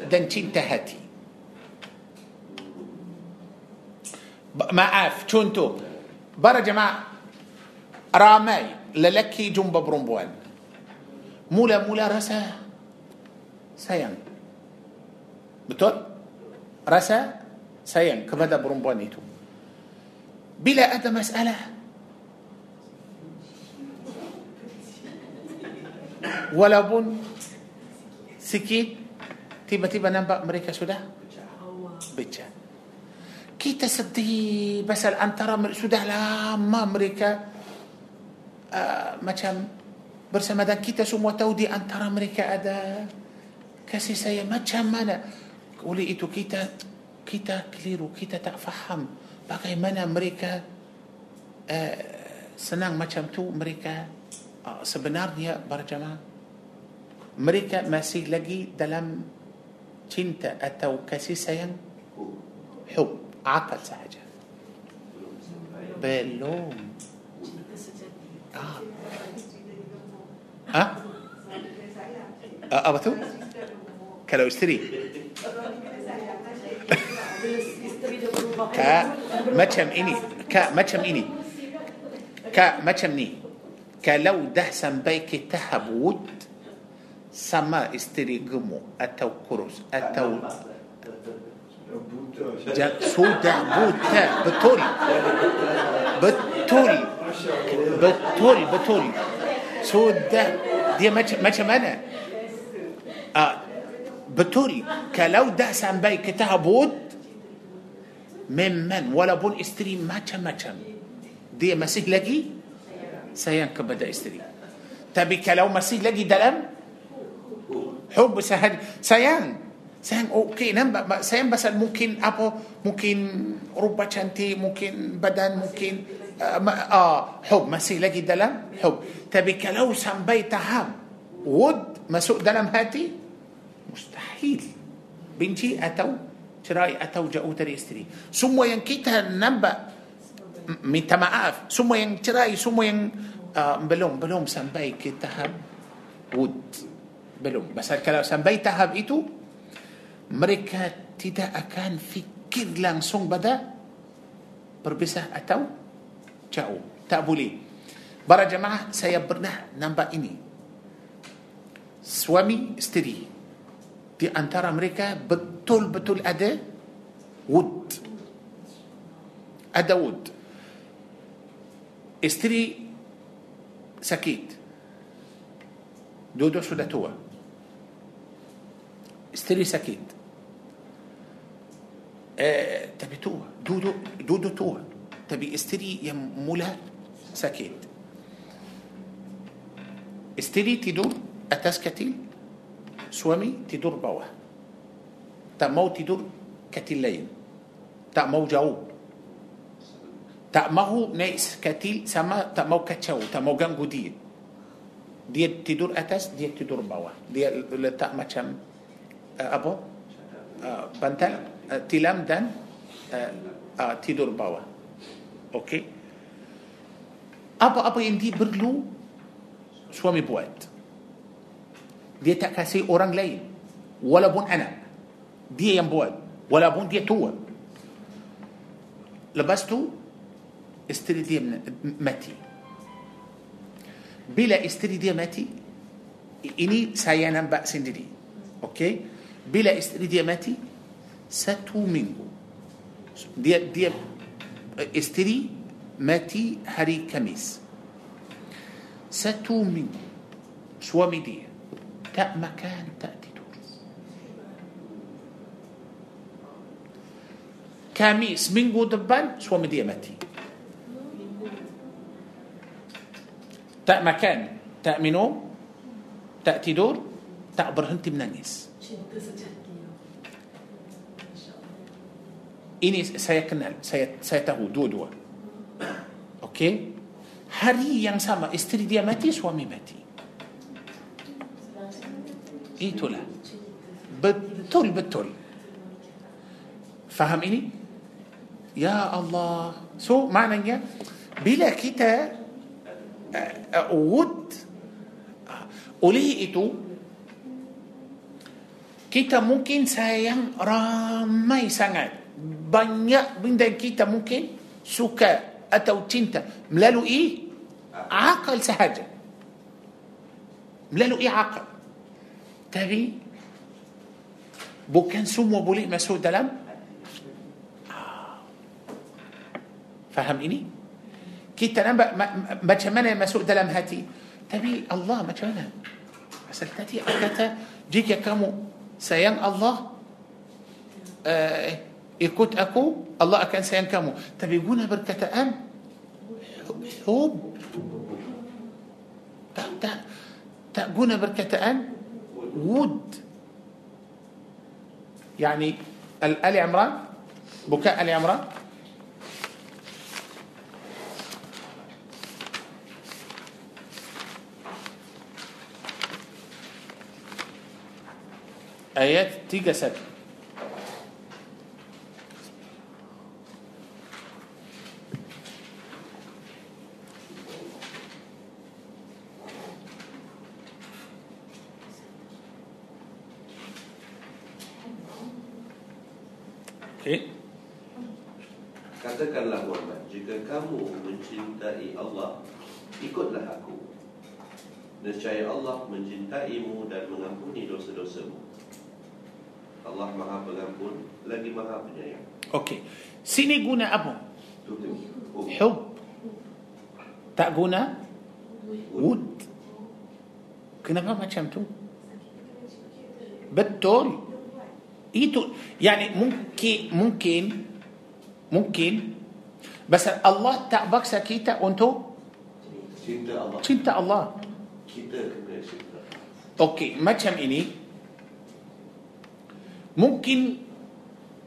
دن تنتهتي. maaf contoh bara jemaah ramai lelaki jumpa perempuan mula-mula rasa sayang betul rasa sayang kepada perempuan itu bila ada masalah walaupun sikit tiba-tiba nampak mereka sudah pecah kita sedih pasal antara sudah lama mereka uh, macam bersama dan kita semua tahu di antara mereka ada kasih sayang. Macam mana? Oleh itu kita kita keliru kita tak faham bagaimana mereka uh, senang macam tu mereka uh, sebenarnya berjamaah. Mereka masih lagi dalam cinta atau kasih sayang? Hub عقل سهجة بلوم آه. ها أه أبتو كلو استري كا ما تشم إني. كا ما تشم إني. كا ما تشم إني كلو دهسن بيك تهب ود. سما استري جمو أتو كروس. أتو. سودا بوتا بتول. بتول. بتول بتول. سودا دي ما ما شمانة بتول. كلو ده سامباي كتها بود ممن. ولا بون استري ما شم ما شم دي مسيح لقي سيان كبدا استري. تبي كلو مسيح لقي دلم؟ حب سهل. سيان. سهم أوكي نعم سهم بس ممكن أبو ممكن اوروبا شانتي ممكن بدن ممكن آه, آه، حب مسي لقي دلم حب. تبي كلو سام هام. ود مسو دلم هاتي؟ مستحيل. بنتي أتو شراي أتو جاو تري استري. ثم ينكيتها نبا من تماف ثم ين تراي ثم ين آه بلوم بلوم سام كتهم ود بلوم. بس كلو سام بيتهم ايتو mereka tidak akan fikir langsung pada berpisah atau jauh. Tak boleh. Para jemaah saya pernah nampak ini. Suami isteri. Di antara mereka betul-betul ada wud. Ada wud. Isteri sakit. Duduk sudah tua. Isteri sakit آه، تبي توه. دودو دودو توه. تبي استري يا مولا سكيت استري تدور اتاس كتيل سوامي تدور بوا. تا مو تدور كتيلين تا مو جاو. تا مو نيس كتيل سما تا مو كتشاو تا مو جانجو دي دي تدور أتاس دي تدور بوا. دي تا ما آه، أبو؟ بنتال أه uh, tilam dan uh, uh, tidur bawah. Okey? Apa-apa yang dia perlu suami buat. Dia tak kasih orang lain. Walaupun anak. Dia yang buat. Walaupun dia tua. Lepas tu isteri dia mati. Bila isteri dia mati ini saya nampak sendiri. Okey? Bila isteri dia mati ساتو مينغو. دي دي استري ماتي هاري كاميس. ساتو مينغو. سوامي دي تا مكان تأتي دور كاميس. مينغو دبان. سوامي دي ماتي. تا مكان. تا مينو. تأتي دور. تأبرهنتي من الناس ini saya kenal saya saya tahu dua-dua okey hari yang sama isteri dia mati suami mati itulah betul betul faham ini ya Allah so maknanya bila kita uh, uh, uh, oleh itu kita mungkin sayang ramai sangat banyak benda yang kita mungkin suka atau cinta melalui akal sahaja melalui akal tapi bukan semua boleh masuk dalam Ah. faham ini kita nampak ma- ma- macam mana masuk dalam hati tapi Allah macam mana Pasal tadi aku kata jika kamu sayang Allah uh, ikut aku Allah akan sayang kamu tapi guna perkataan hub tak tak tak guna perkataan berkataan would يعني آل عمران بكاء آل عمران آيات 37 Ikutlah aku Nescaya Allah mencintaimu dan mengampuni dosa-dosamu Allah maha pengampun Lagi maha penyayang Okay. Sini guna apa? Hub. Tak guna would. Kenapa macam tu? Betul. Itu yani mungkin mungkin mungkin bas Allah tak paksa kita untuk Cinta Allah cinta Allah. Kita kena cinta Okey, macam ini mungkin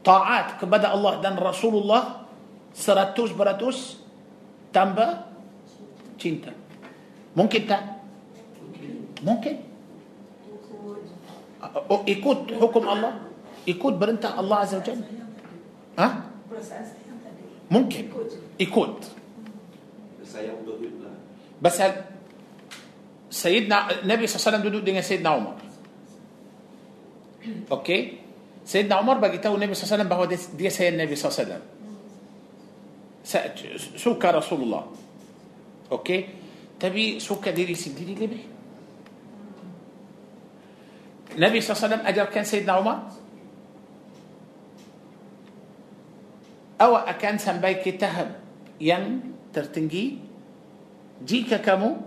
taat kepada Allah dan Rasulullah seratus beratus tambah cinta. Mungkin tak? Mungkin. Oh, ikut hukum Allah, ikut perintah Allah Azza wa Jalla. Ha? Mungkin. Ikut. Sayang untuk بسال سيدنا النبي صلى الله عليه وسلم دودو سيدنا عمر؟ أوكي. سيدنا عمر بقيته النبي صلى الله عليه وسلم بهو دي سيد النبي صلى الله عليه وسلم. سوكا رسول الله. أوكي. تبي سوكا ديري سيدي لبي النبي صلى الله عليه وسلم أجر كان سيدنا عمر؟ أو أكان سمبايكي تهب ين ترتنجي؟ Jika kamu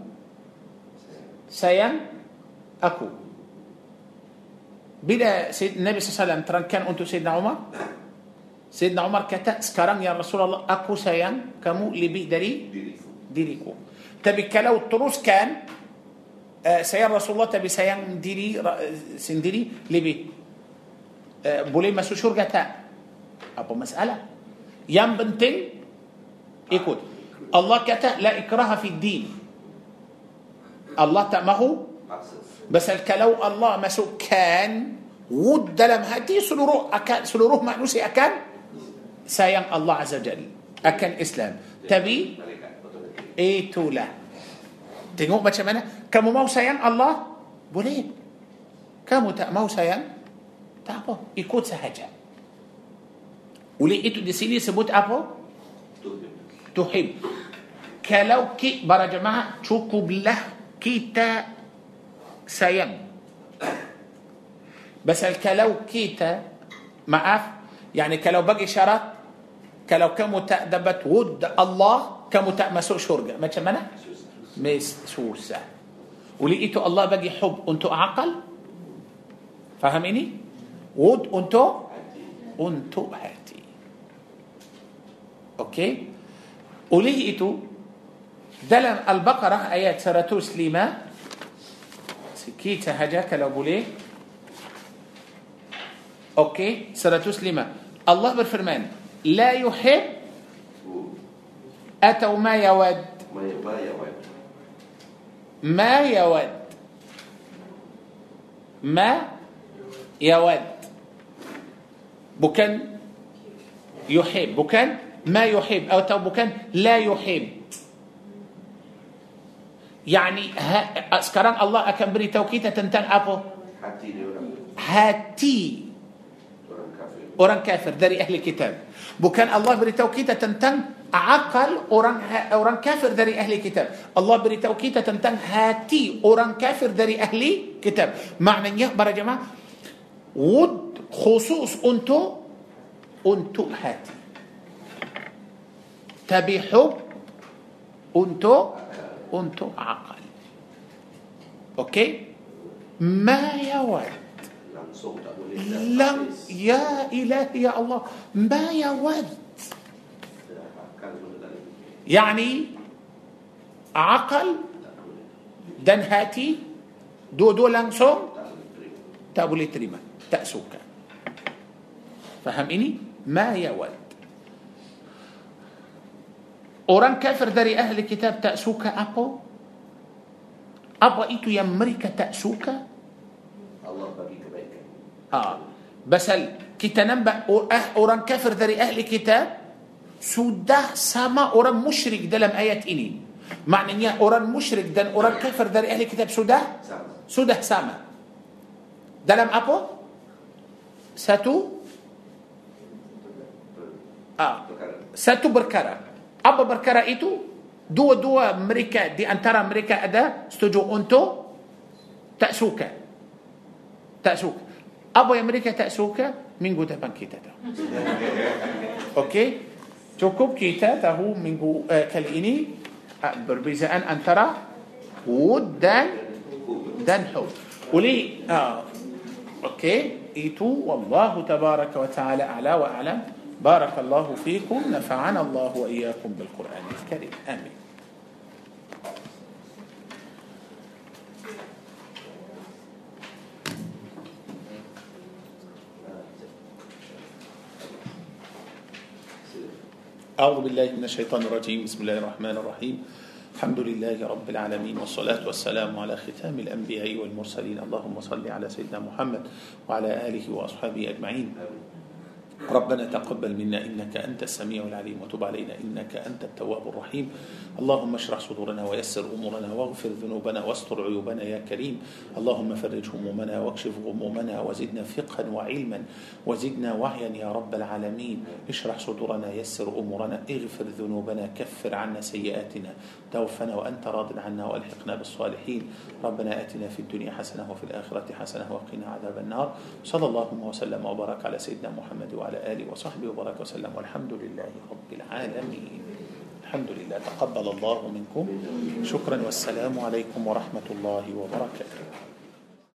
sayang aku bila Nabi SAW terangkan untuk Sayyidina Umar Sayyidina Umar kata sekarang ya Rasulullah aku sayang kamu lebih dari Diriku tapi kalau teruskan uh, sayang Rasulullah tapi sayang diri sendiri lebih uh, boleh masuk syurga tak apa masalah yang penting ikut الله كتب لا إكراه في الدين الله تأمه بس لو الله ما سكان ود لم هاتي سلوره أكان سلوره معنوسي أكان سايم الله عز وجل أكان إسلام تبي إيتو لا تنقو ما شمانا كم مو سايم الله بولين كم تأمه سايم تأمه يكون سهجا وليه إيتو دي سيني سبوت أبو تحب kalau ki para jemaah cukuplah kita sayang Basal kalau kita maaf يعني kalau bagi syarat kalau kamu tak dapat wud Allah kamu tak masuk syurga macam mana mis susah oleh itu Allah bagi hub untuk akal faham ini wud untuk untuk hati okey oleh itu دلن البقرة آيات سرتوس لما سكيتا هجاك لو بولي. أوكي سرتوس لما الله بالفرمان لا يحب أتوا ما يود ما يود. ما يود. ما يود. بكن يحب. بكن ما يحب. أو تو بكن لا يحب. يعني ها sekarang Allah akan beritahu kita tentang apa Hati dia orang hati Orang kafir orang kafir dari ahli kitab bukan Allah beritahu kita tentang akal orang orang kafir dari ahli kitab Allah beritahu kita tentang hati orang kafir dari ahli kitab maknanya para jemaah wud khusus untuk untuk hati tapi hub untuk untuk akal okey ما يود لم يا إلهي يا الله ما يود يعني عقل dan hati dua-dua langsung tak boleh terima tak suka faham ini ma yawad orang kafir dari ahli kitab tak suka apa apa itu yang mereka tak suka Allah bagi kebaikan ah basal kita nampak ah, orang kafir dari ahli kitab sudah sama orang musyrik dalam ayat ini maknanya orang musyrik dan orang kafir dari ahli kitab sudah Sama sudah sama dalam apa satu ah, Perkara satu perkara apa perkara itu? Dua-dua mereka di antara mereka ada setuju untuk tak suka. Tak suka. Apa yang mereka tak suka? Minggu depan kita tahu. Okey? Cukup kita tahu minggu uh, kali ini uh, perbezaan antara wud dan dan hub oleh uh, okey? Itu wallahu tabaraka wa taala ala wa alam بارك الله فيكم نفعنا الله وإياكم بالقرآن الكريم. آمين. أعوذ بالله من الشيطان الرجيم. بسم الله الرحمن الرحيم. الحمد لله رب العالمين والصلاة والسلام على ختام الأنبياء والمرسلين. اللهم صل على سيدنا محمد وعلى آله وأصحابه أجمعين. ربنا تقبل منا إنك أنت السميع العليم وتب علينا إنك أنت التواب الرحيم. اللهم اشرح صدورنا ويسر أمورنا واغفر ذنوبنا واستر عيوبنا يا كريم. اللهم فرج همومنا واكشف غمومنا وزدنا فقها وعلما وزدنا وعيا يا رب العالمين. اشرح صدورنا يسر أمورنا اغفر ذنوبنا كفر عنا سيئاتنا. توفنا وأنت راض عنا وألحقنا بالصالحين. ربنا آتنا في الدنيا حسنة وفي الآخرة حسنة وقنا عذاب النار. صلى الله وسلم وبارك على سيدنا محمد وعلى آله وصحبه وبارك وسلم. والحمد لله رب العالمين. الحمد لله. تقبل الله منكم. شكرا والسلام عليكم ورحمة الله وبركاته.